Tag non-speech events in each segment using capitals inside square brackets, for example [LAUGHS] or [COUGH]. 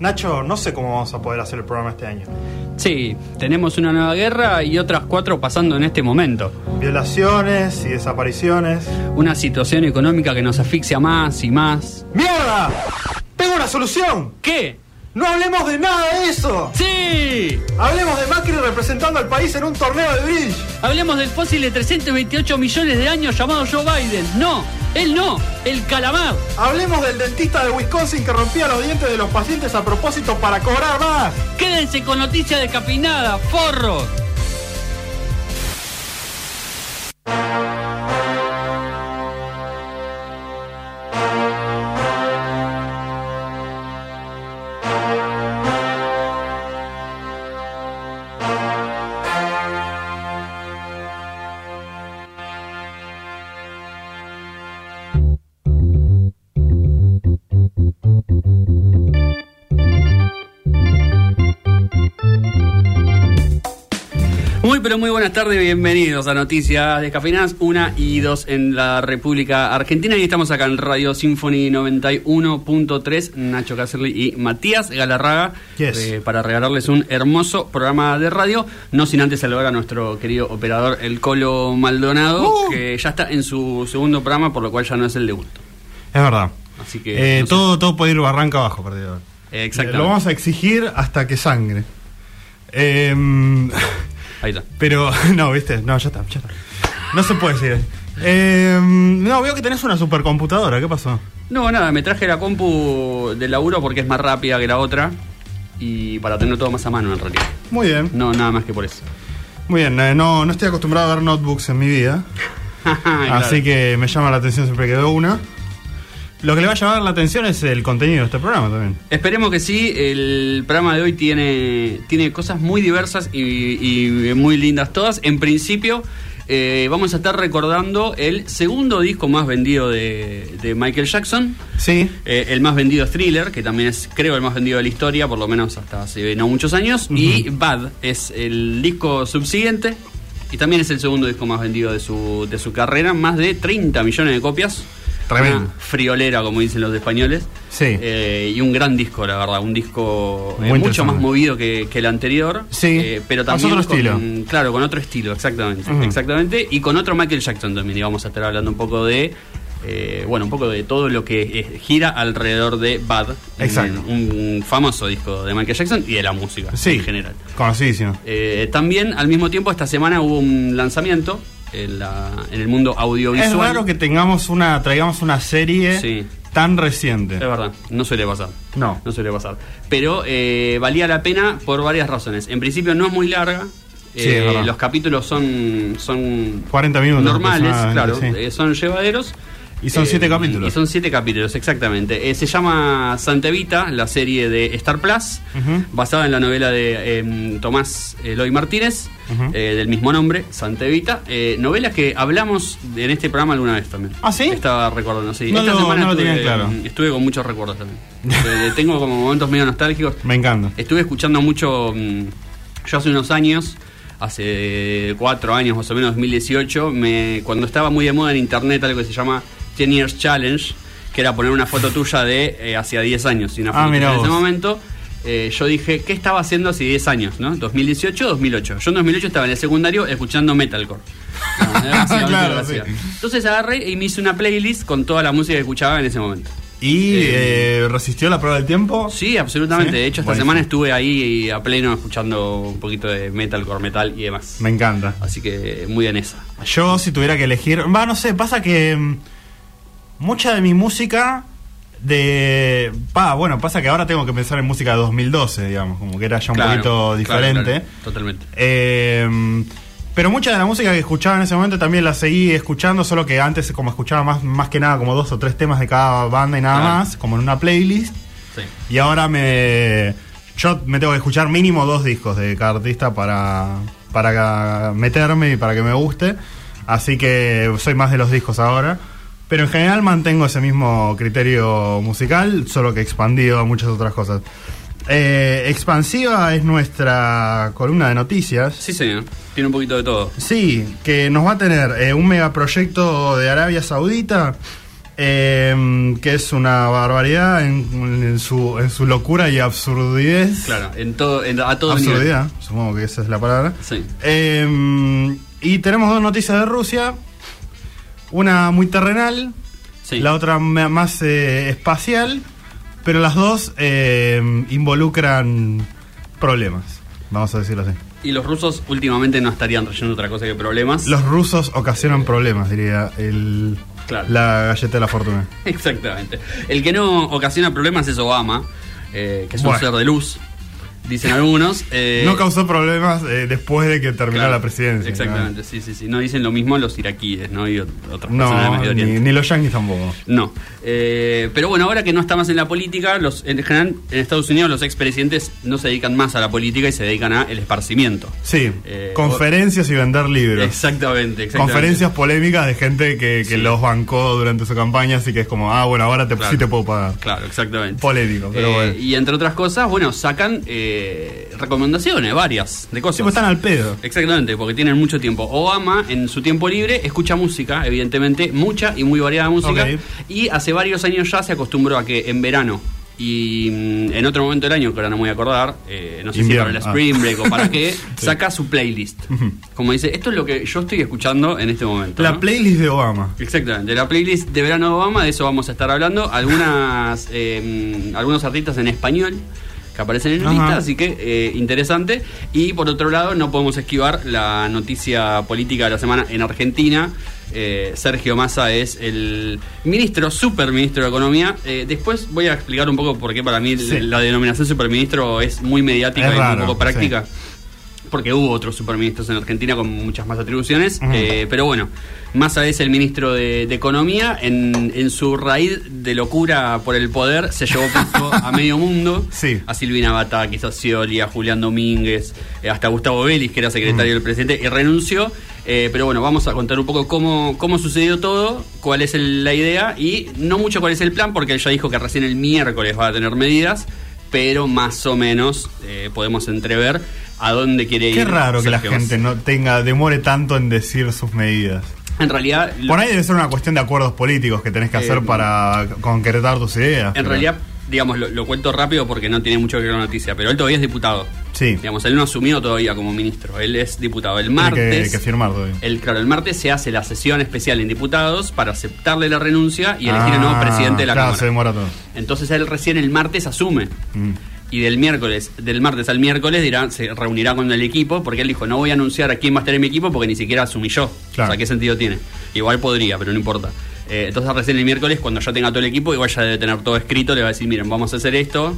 Nacho, no sé cómo vamos a poder hacer el programa este año. Sí, tenemos una nueva guerra y otras cuatro pasando en este momento. Violaciones y desapariciones. Una situación económica que nos asfixia más y más. ¡Mierda! ¡Tengo una solución! ¿Qué? ¡No hablemos de nada de eso! ¡Sí! Hablemos de Macri representando al país en un torneo de bridge. Hablemos del fósil de 328 millones de años llamado Joe Biden. No, él no, el calamar. Hablemos del dentista de Wisconsin que rompía los dientes de los pacientes a propósito para cobrar más. Quédense con noticias descapinadas, forros. Tardes, bienvenidos a Noticias Descafeinadas 1 y 2 en la República Argentina y estamos acá en Radio Symphony 91.3, Nacho Cacerly y Matías Galarraga Yes. eh, para regalarles un hermoso programa de radio, no sin antes saludar a nuestro querido operador El Colo Maldonado, Uh. que ya está en su segundo programa, por lo cual ya no es el debut. Es verdad. Así que... Eh, no sé. todo, todo puede ir barranca abajo, perdedor. Eh, exactamente. Lo vamos a exigir hasta que sangre. Em, [LAUGHS] Ahí está. pero, [LAUGHS] no, viste, no, ya está, ya está. No se puede decir. Em, no, veo que tenés una supercomputadora, ¿qué pasó? No, nada, me traje la compu del laburo porque es más rápida que la otra y para tener todo más a mano en realidad. Muy bien, No, nada más que por eso. muy bien. eh, no, no estoy acostumbrado a ver notebooks en mi vida, [LAUGHS] así que me llama la atención siempre que veo una. Lo que le va a llamar la atención es el contenido de este programa también. Esperemos que sí, el programa de hoy tiene, tiene cosas muy diversas y, y muy lindas todas. En principio, eh, vamos a estar recordando el segundo disco más vendido de, de Michael Jackson. Sí, Eh, el más vendido es Thriller, que también es, creo, el más vendido de la historia, por lo menos hasta hace no muchos años. Y Bad es el disco subsiguiente. Y también es el segundo disco más vendido de su, de su carrera, más de 30 millones de copias. Tremendo. Una friolera, como dicen los españoles. Sí. Eh, y un gran disco, la verdad. Un disco eh, mucho más movido que, que el anterior. Sí, eh, pero con también otro estilo. Claro, con otro estilo, exactamente. Exactamente. Y con otro Michael Jackson también. Y vamos a estar hablando un poco de. eh, bueno, un poco de todo lo que eh, gira alrededor de Bad. Exacto. Un, un famoso disco de Michael Jackson y de la música sí, en general. Conocidísimo. Eh, también, al mismo tiempo, esta semana hubo un lanzamiento en, la- en el mundo audiovisual. Es raro que tengamos una, traigamos una serie Sí. tan reciente. Es verdad, no suele pasar. No. No suele pasar. Pero eh, valía la pena por varias razones. En principio no es muy larga. Sí, Eh, los capítulos son, son 40 minutos normales, claro, sí. eh, son llevaderos. Y son siete capítulos. Y son siete capítulos, exactamente. Eh, se llama Santa Evita, la serie de Star Plus, basada en la novela de em, Tomás Eloy Martínez, eh, del mismo nombre, Santa Evita. Eh, novela que hablamos en este programa alguna vez también. ¿Ah, sí? Estaba recordando, sí. No Esta lo- semana no lo estuve, claro. con muchos recuerdos también. Eh, tengo como momentos medio nostálgicos. Me encanta. Estuve escuchando mucho, mm, yo hace unos años, hace cuatro años más o menos, 2018, me, cuando estaba muy de moda en internet algo que se llama 10 Years Challenge, que era poner una foto tuya de eh, hacia 10 años y una Ah, tuya en ese momento. eh, yo dije, ¿qué estaba haciendo hace 10 años? ¿no? 2018, 2008. Yo en 2008 estaba en el secundario escuchando metalcore. [LAUGHS] No, Claro, sí. Entonces agarré y me hice una playlist con toda la música que escuchaba en ese momento. ¿Y Eh, eh, resistió la prueba del tiempo? Sí, absolutamente. ¿Sí? De hecho, esta Buenísimo. semana estuve ahí a pleno escuchando un poquito de metalcore, metal y demás. Me encanta. Así que muy en esa. Yo, si tuviera que elegir. Va, no sé, pasa que. Mucha de mi música. De. Pa, bueno, pasa que ahora tengo que pensar en música de 2012, digamos, como que era ya un Claro, poquito diferente. claro, totalmente. Eh, pero mucha de la música que escuchaba en ese momento también la seguí escuchando, solo que antes como escuchaba más, más que nada como dos o tres temas de cada banda y nada más, como en una playlist. Sí. Y ahora me. Yo me tengo que escuchar mínimo dos discos de cada artista para, para meterme y para que me guste. Así que soy más de los discos ahora. Pero en general mantengo ese mismo criterio musical, solo que expandido a muchas otras cosas. Eh, expansiva es nuestra columna de noticias. Sí, señor. Tiene un poquito de todo. Sí, que nos va a tener eh, un megaproyecto de Arabia Saudita eh, que es una barbaridad en, en su, en su locura y absurdidez. Claro, en todo, en- a todo nivel. Absurdidad, supongo que esa es la palabra. Sí. Eh, y tenemos dos noticias de Rusia. Una muy terrenal, Sí. la otra más eh, espacial, pero las dos eh, involucran problemas, vamos a decirlo así. Y los rusos últimamente no estarían trayendo otra cosa que problemas. Los rusos ocasionan problemas, diría el, Claro. la galleta de la fortuna. [LAUGHS] Exactamente. El que no ocasiona problemas es Obama, eh, que es un ser de luz, dicen algunos. eh, no causó problemas eh, después de que terminó claro, la presidencia. Exactamente, sí, sí, sí. No dicen lo mismo los iraquíes, ¿no? Y ot- otras No, personas del no Medio ni, Oriente. ni los yankees tampoco. No. Eh, pero bueno, ahora que no está más en la política, los, en general en Estados Unidos los expresidentes no se dedican más a la política y se dedican a el esparcimiento. Sí, conferencias y vender libros. Exactamente, exactamente. Conferencias polémicas de gente que, que Sí. los bancó durante su campaña, así que es como, ah, bueno, ahora te, Claro. sí te puedo pagar. Claro, exactamente. Polémico, pero bueno. Y entre otras cosas, bueno, sacan eh, recomendaciones varias de cosas. Sí, pues están al pedo. Exactamente, porque tienen mucho tiempo. Obama, en su tiempo libre, escucha música, evidentemente, mucha y muy variada música. Y hace varios años ya se acostumbró a que en verano y mm, en otro momento del año, que ahora no me voy a acordar, eh, no sé Invierno, si para el ah. Spring Break o para qué, [LAUGHS] saca su playlist. Como dice, esto es lo que yo estoy escuchando en este momento. La ¿no? playlist de Obama. Exactamente, la playlist de verano de Obama, de eso vamos a estar hablando. Algunas, [LAUGHS] eh, algunos artistas en español que aparecen en la lista, así que eh, interesante. Y por otro lado, no podemos esquivar la noticia política de la semana en Argentina. Eh, Sergio Massa es el ministro, superministro de Economía. Eh, después voy a explicar un poco por qué para mí Sí. la denominación superministro es muy mediática Es y raro, muy poco práctica sí. Porque hubo otros superministros en Argentina con muchas más atribuciones, eh, pero bueno, Massa es el ministro de, de Economía, en, en su raíz de locura por el poder se llevó puesto a medio mundo, [LAUGHS] Sí. a Silvina Batakis, a Scioli, a Julián Domínguez, eh, hasta Gustavo Vélez, que era secretario del presidente, y renunció, eh, pero bueno, vamos a contar un poco cómo, cómo sucedió todo, cuál es el- la idea, y no mucho cuál es el plan, porque él ya dijo que recién el miércoles va a tener medidas, pero más o menos eh, podemos entrever a dónde quiere ir. Qué raro que la gente no tenga, demore tanto en decir sus medidas. En realidad, Por ahí debe ser una cuestión de acuerdos políticos que tenés que hacer Eh, para concretar tus ideas. en pero- realidad, digamos, lo, lo cuento rápido porque no tiene mucho que ver con la noticia, pero él todavía es diputado. Sí. Digamos, él no asumió todavía como ministro, él es diputado. El Tiene martes... que, que firmar todavía. El, claro, el martes se hace la sesión especial en diputados para aceptarle la renuncia y elegir al nuevo Ah, presidente de la claro, Cámara. se demora todo. Entonces él recién el martes asume. Mm. Y del miércoles, del martes al miércoles dirá, se reunirá con el equipo, porque él dijo, no voy a anunciar a quién va a estar en mi equipo porque ni siquiera asumí yo. Claro. O sea, ¿qué sentido tiene? Igual podría, pero no importa. Eh, entonces recién el miércoles, cuando ya tenga todo el equipo, igual ya debe tener todo escrito, le va a decir, miren, vamos a hacer esto,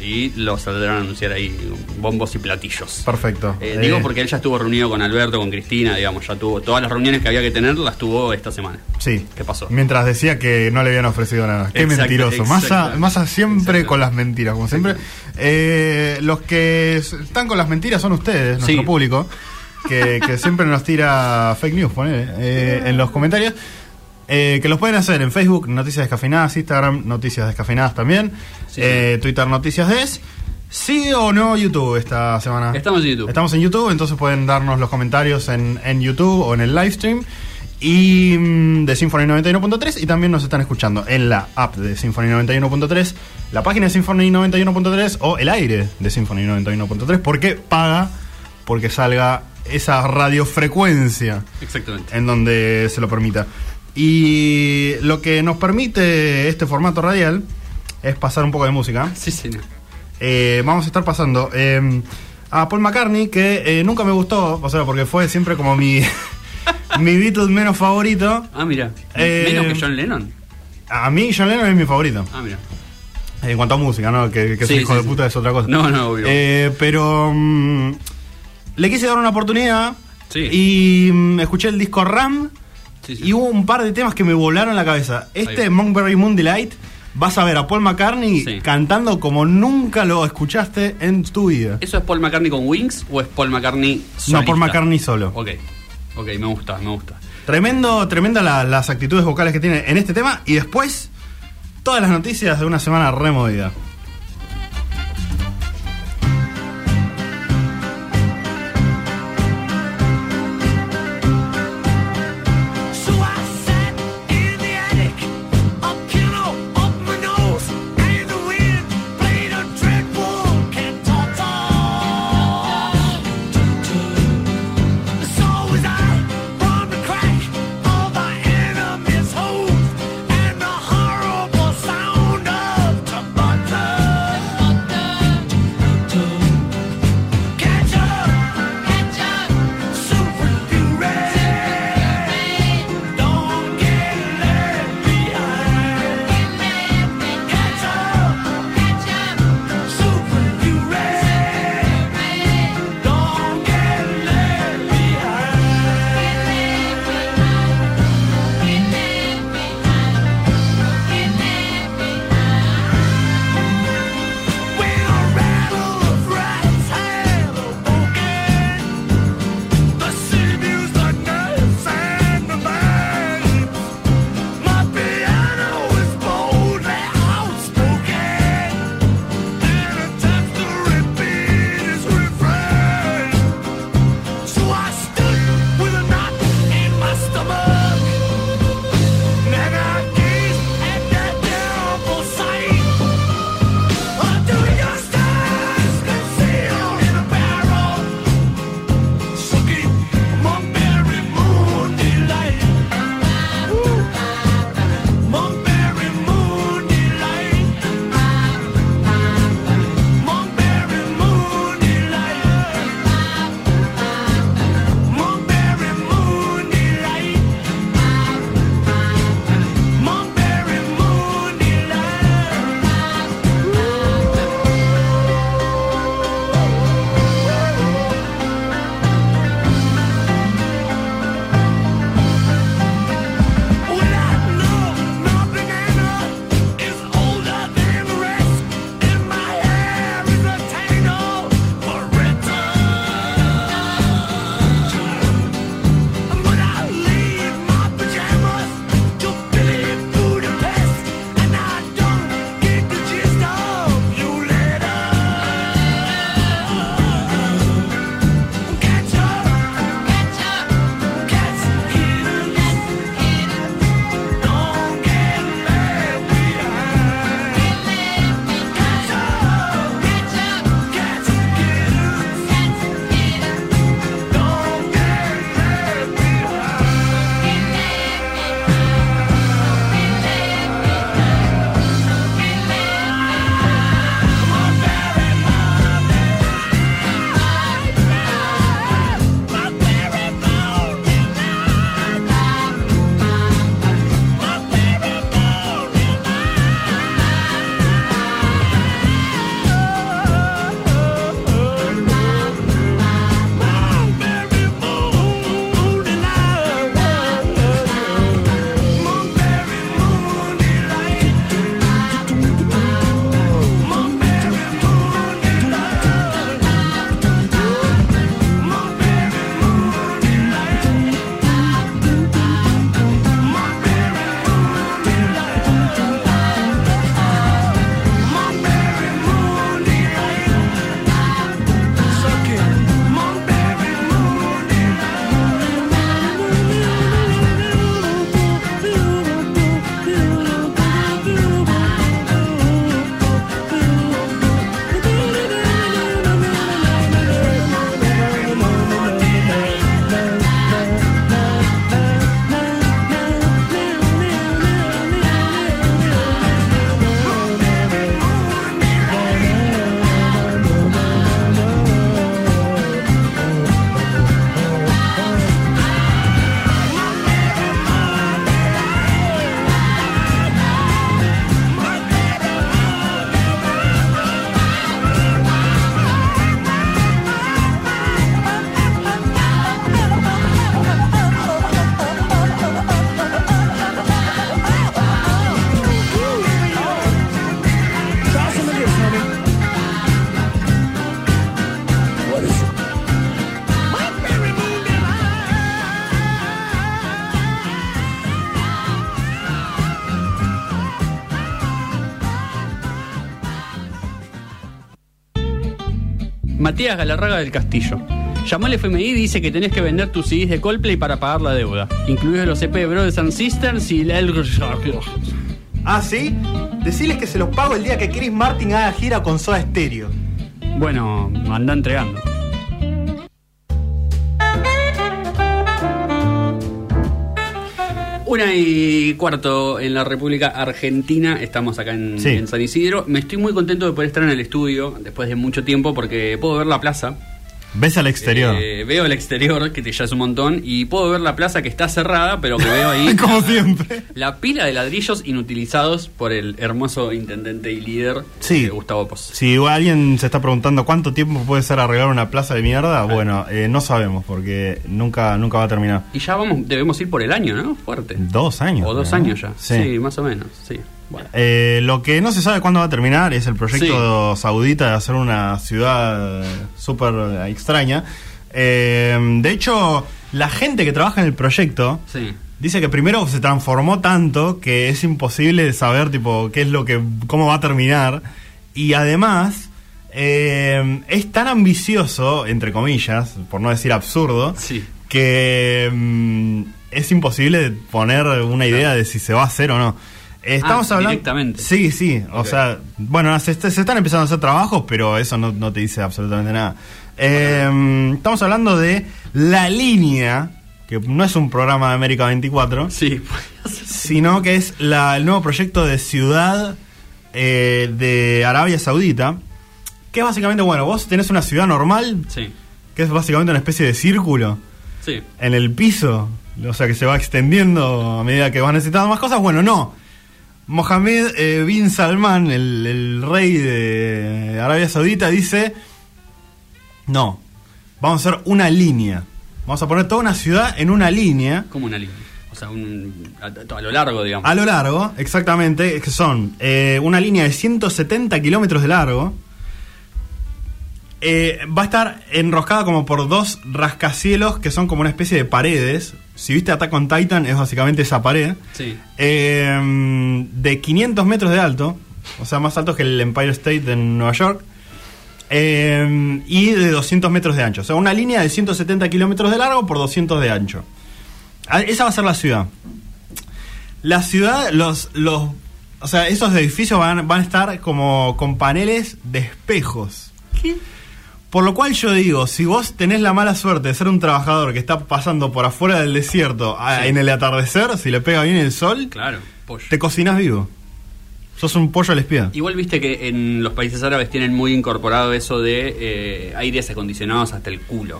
y lo saldrán a anunciar ahí, bombos y platillos. Perfecto. Eh, Eh, digo porque él ya estuvo reunido con Alberto, con Cristina, digamos, ya tuvo todas las reuniones que había que tener, las tuvo esta semana. Sí. ¿Qué pasó? Mientras decía que no le habían ofrecido nada. Qué Exacto, mentiroso. Massa. Massa siempre Exacto. con las mentiras, como siempre. Eh, los que están con las mentiras son ustedes, nuestro Sí. público, que, que siempre nos tira fake news, ponele, eh, en los comentarios. Eh, que los pueden hacer en Facebook, Noticias Descafeinadas, Instagram, Noticias Descafeinadas también, Sí, eh, Twitter, Noticias Des. ¿Sí o no YouTube esta semana? Estamos en YouTube. Estamos en YouTube, entonces pueden darnos los comentarios en, en YouTube o en el live stream. Y mm, de Symphony 91.3 y también nos están escuchando en la app de Symphony 91.3, la página de Symphony 91.3 o el aire de Symphony 91.3 porque paga porque salga esa radiofrecuencia Exactamente. en donde se lo permita. Y lo que nos permite este formato radial es pasar un poco de música. Sí, señor. Eh, vamos a estar pasando eh, a Paul McCartney, que eh, nunca me gustó, o sea, porque fue siempre como mi, [LAUGHS] mi Beatles menos favorito. Ah, mira. Eh, Menos que John Lennon. A mí John Lennon es mi favorito. Ah, mira. En cuanto a música, ¿no? Que, que Sí, hijo sí, de sí. puta es otra cosa. No, no, obvio. Pero mm, le quise dar una oportunidad Sí. y mm, escuché el disco Ram Sí, sí. y hubo un par de temas que me volaron la cabeza. Este. Monkberry Moon Delight, vas a ver a Paul McCartney Sí. cantando como nunca lo escuchaste en tu vida. ¿Eso es Paul McCartney con Wings o es Paul McCartney solista? No, Paul McCartney solo. Ok, ok, me gusta, me gusta. Tremendo, tremenda la- las actitudes vocales que tiene en este tema y después todas las noticias de una semana removida. Matías Galarraga del Castillo. Llamó al FMI y dice que tenés que vender tus CDs de Coldplay para pagar la deuda, incluidos los EP de Brothers and Sisters y la Ah, ¿sí? Deciles que se los pago el día que Chris Martin haga gira con Soda Stereo. Bueno, anda entregando. Una y cuarto en la República Argentina, estamos acá en, Sí. en San Isidro. Me estoy muy contento de poder estar en el estudio después de mucho tiempo porque puedo ver la plaza. Ves al exterior. Eh, veo el exterior, que te ya es un montón, y puedo ver la plaza que está cerrada, pero que veo ahí [LAUGHS] Como siempre. la pila de ladrillos inutilizados por el hermoso intendente y líder Sí. eh, Gustavo Pos. Si alguien se está preguntando cuánto tiempo puede ser arreglar una plaza de mierda, bueno, eh, no sabemos porque nunca, nunca va a terminar. Y ya vamos, debemos ir por el año, ¿no? Fuerte. Dos años. O dos años ya. Sí. más o menos. Sí. Bueno. Eh, lo que no se sabe cuándo va a terminar es el proyecto saudita de hacer una ciudad súper extraña. Eh, de hecho, la gente que trabaja en el proyecto Sí. dice que primero se transformó tanto que es imposible saber tipo qué es lo que cómo va a terminar y además eh, es tan ambicioso entre comillas por no decir absurdo Sí. que mm, es imposible poner una idea de si se va a hacer o no. Estamos Ah, hablando. directamente. Sí, sí. O sea, bueno, se, se están empezando a hacer trabajos, pero eso no, no te dice absolutamente nada. Eh, estamos hablando de La Línea, que no es un programa de América 24, Sí. sino que es la- el nuevo proyecto de ciudad eh, de Arabia Saudita. Que es básicamente, bueno, vos tenés una ciudad normal, Sí. que es básicamente una especie de círculo Sí. en el piso, o sea que se va extendiendo a medida que vas necesitando más cosas. Bueno, no. Mohammed eh, bin Salman, el, el rey de Arabia Saudita, dice, no, vamos a hacer una línea. Vamos a poner toda una ciudad en una línea. Como una línea. O sea, un, a, a lo largo, digamos. A lo largo, exactamente, que son eh, una línea de 170 kilómetros de largo. Eh, va a estar enroscada como por dos rascacielos que son como una especie de paredes. Si viste Attack on Titan, es básicamente esa pared. Sí. Eh, de 500 metros de alto, o sea, más alto que el Empire State en Nueva York. Eh, y de 200 metros de ancho. O sea, una línea de 170 kilómetros de largo por 200 de ancho. Ah, Esa va a ser la ciudad. La ciudad, los, los, o sea, esos edificios van, van a estar como con paneles de espejos. ¿Qué? Por lo cual yo digo, si vos tenés la mala suerte de ser un trabajador que está pasando por afuera del desierto a- Sí. en el atardecer, si le pega bien el sol, Claro, pollo. te cocinas vivo. Sos un pollo al espía. Igual viste que en los países árabes tienen muy incorporado eso de eh, aires acondicionados hasta el culo.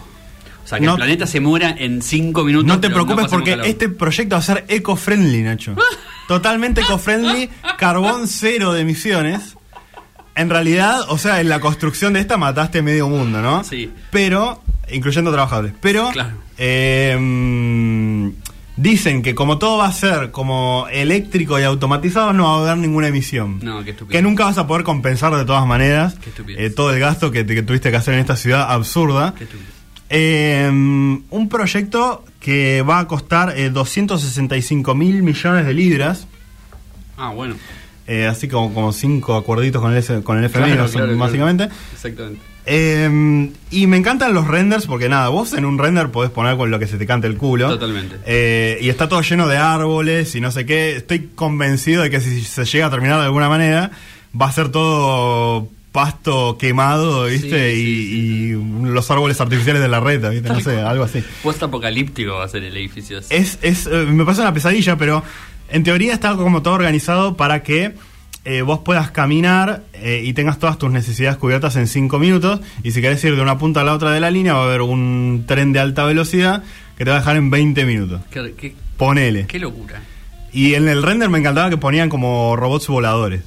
O sea, que No- el planeta se muera en cinco minutos. No te preocupes porque este proyecto va a ser eco-friendly, Nacho. [LAUGHS] Totalmente eco-friendly, carbón cero de emisiones. En realidad, o sea, en la construcción de esta mataste medio mundo, ¿no? Sí. Pero, incluyendo trabajadores. Pero, Claro. eh, mm, dicen que como todo va a ser como eléctrico y automatizado, no va a haber ninguna emisión. No, qué estúpido. Que nunca vas a poder compensar de todas maneras Qué eh, todo el gasto que, que tuviste que hacer en esta ciudad absurda. Qué. Eh, un proyecto que va a costar eh, 265 mil millones de libras. Ah, bueno. Eh, así como, como cinco acuerditos con el, con el FMI, Claro, básicamente. claro. Exactamente. Eh, y me encantan los renders porque nada, vos en un render podés poner con lo que se te cante el culo. Totalmente. Eh, y está todo lleno de árboles y no sé qué. Estoy convencido de que si se llega a terminar de alguna manera, va a ser todo pasto quemado, ¿viste? Sí, y, sí, y los árboles artificiales de la red, ¿viste? No sé, algo así. Post apocalíptico va a ser el edificio. Es, es, eh, me parece una pesadilla, pero en teoría está como todo organizado para que eh, vos puedas caminar eh, y tengas todas tus necesidades cubiertas en 5 minutos. Y si querés ir de una punta a la otra de la línea, va a haber un tren de alta velocidad que te va a dejar en 20 minutos. Qué, qué- Ponele. qué locura. Y en el render me encantaba que ponían como robots voladores.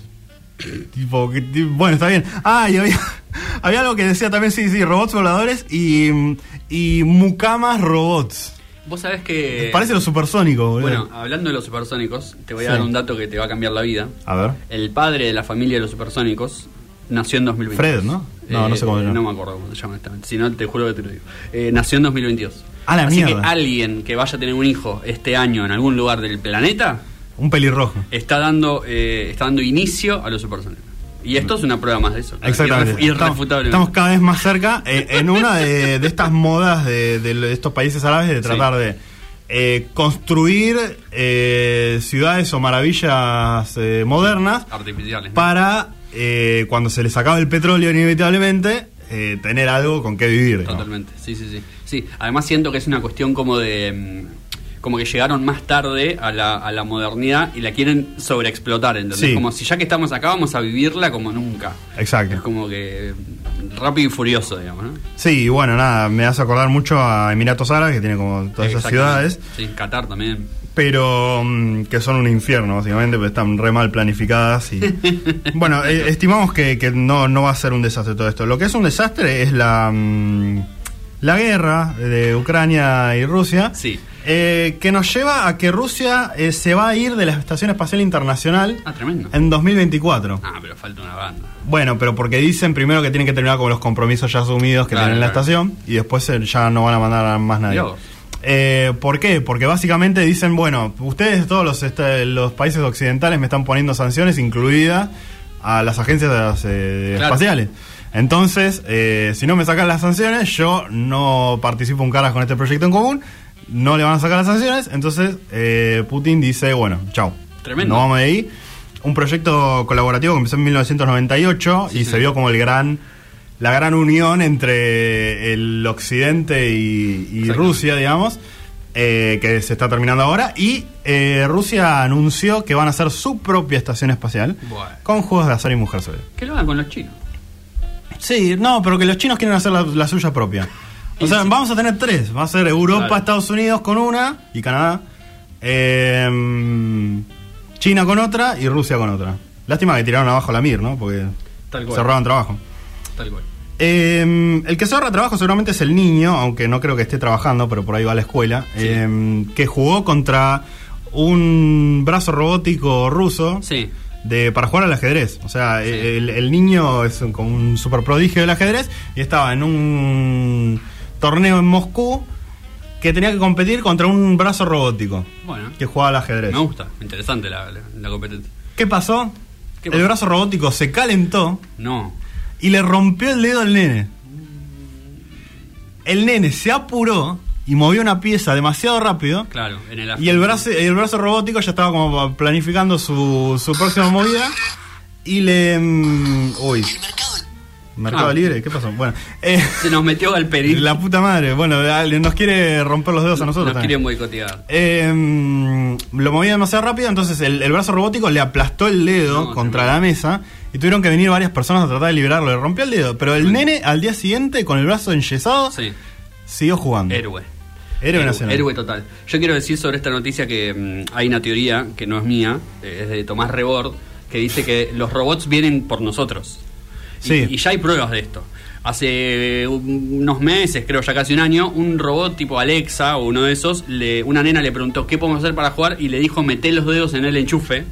[COUGHS] tipo, que, bueno, está bien. Ah, y había, [LAUGHS] había algo que decía también, sí, sí, robots voladores y, y mucamas robots. Vos sabés que. Parece lo supersónico, boludo. Bueno, hablando de los supersónicos, te voy a Sí. dar un dato que te va a cambiar la vida. A ver. El padre de la familia de los supersónicos nació en 2022. Fred, ¿no? No, no sé cómo se llama. No me acuerdo cómo se llama exactamente. Si no, te juro que te lo digo. Eh, nació en 2022. A la Así mierda. que alguien que vaya a tener un hijo este año en algún lugar del planeta Un pelirrojo. está dando, eh, está dando inicio a los supersónicos. Y esto es una prueba más de eso. Exactamente. Estamos, irrefutable. estamos cada vez más cerca eh, en una de, de estas modas de, de estos países árabes de tratar de eh, construir eh, ciudades o maravillas modernas Artificiales. ¿no? para eh, cuando se les acabe el petróleo inevitablemente tener algo con qué vivir. Totalmente, sí, sí, sí. Sí, además siento que es una cuestión como de... Como que llegaron más tarde a la, a la modernidad y la quieren sobreexplotar, ¿entendés? Sí. Como si ya que estamos acá vamos a vivirla como nunca. Exacto. Es como que rápido y furioso, digamos, ¿no? Sí, y bueno, nada, me hace acordar mucho a Emiratos Árabes, que tiene como todas esas ciudades, Sí, Qatar también. pero mm, que son un infierno, básicamente, porque están re mal planificadas. y [LAUGHS] Bueno, eh, estimamos que, que no, no va a ser un desastre todo esto. Lo que es un desastre es la, mm, la guerra de Ucrania y Rusia. Sí. Eh, que nos lleva a que Rusia eh, se va a ir de la Estación Espacial Internacional Ah, tremendo. en 2024. Ah, pero falta una banda. Bueno, pero porque dicen primero que tienen que terminar con los compromisos ya asumidos que Claro, tienen en la estación y después eh, ya no van a mandar a más nadie. Eh, ¿Por qué? Porque básicamente dicen, bueno, ustedes todos los, este, los países occidentales me están poniendo sanciones, incluidas a las agencias eh, Claro. espaciales. Entonces, eh, si no me sacan las sanciones, yo no participo un caras con este proyecto en común, no le van a sacar las sanciones, entonces eh, Putin dice, bueno, chao. Tremendo. No vamos de ahí. Un proyecto colaborativo que empezó en 1998 Sí, y sí. se vio como el gran la gran unión entre el occidente y. Rusia, digamos, eh, que se está terminando ahora. Y eh, Rusia anunció que van a hacer su propia estación espacial Bueno. con juegos de azar y mujer sobre. Que lo hagan con los chinos. Sí, no, pero que los chinos quieren hacer la, la suya propia. O sea, sí. vamos a tener tres. Va a ser Europa, Claro. Estados Unidos con una y Canadá. Eh, China con otra y Rusia con otra. Lástima que tiraron abajo la Mir, ¿no? Porque Tal cual. cerraron trabajo. Tal cual. Eh, el que ahorra trabajo seguramente es el niño, aunque no creo que esté trabajando, pero por ahí va a la escuela, Sí. eh, que jugó contra un brazo robótico ruso Sí. de para jugar al ajedrez. O sea, Sí. el, el niño es un- como un super prodigio del ajedrez y estaba en un torneo en Moscú que tenía que competir contra un brazo robótico Bueno. que jugaba al ajedrez. Me gusta. Interesante la, la, la competencia. ¿Qué pasó? ¿Qué El brazo robótico se calentó No. y le rompió el dedo al nene. El nene se apuró y movió una pieza demasiado rápido. Claro. En el Y el brazo, el brazo robótico ya estaba como planificando su, su próxima movida. Y le. mm, uy. Mercado Ah. Libre, ¿qué pasó? Bueno, eh, Se nos metió Galperín. [LAUGHS] la puta madre. Bueno, nos quiere romper los dedos a nosotros. Nos también. quieren boicotear. Eh, mm, lo movía demasiado rápido, entonces el, el brazo robótico le aplastó el dedo No, contra tremendo. la mesa y tuvieron que venir varias personas a tratar de liberarlo. Le rompió el dedo, pero el nene al día siguiente, con el brazo enyesado, Sí. siguió jugando. Héroe. Héroe nacional. Héroe total. Yo quiero decir sobre esta noticia que mm, hay una teoría, que no es mía, eh, es de Tomás Rebord, que dice que los robots vienen por nosotros. Y, y ya hay pruebas de esto. Hace un- unos meses, creo ya casi un año, un robot tipo Alexa o uno de esos, le, una nena le preguntó qué podemos hacer para jugar y le dijo meté los dedos en el enchufe.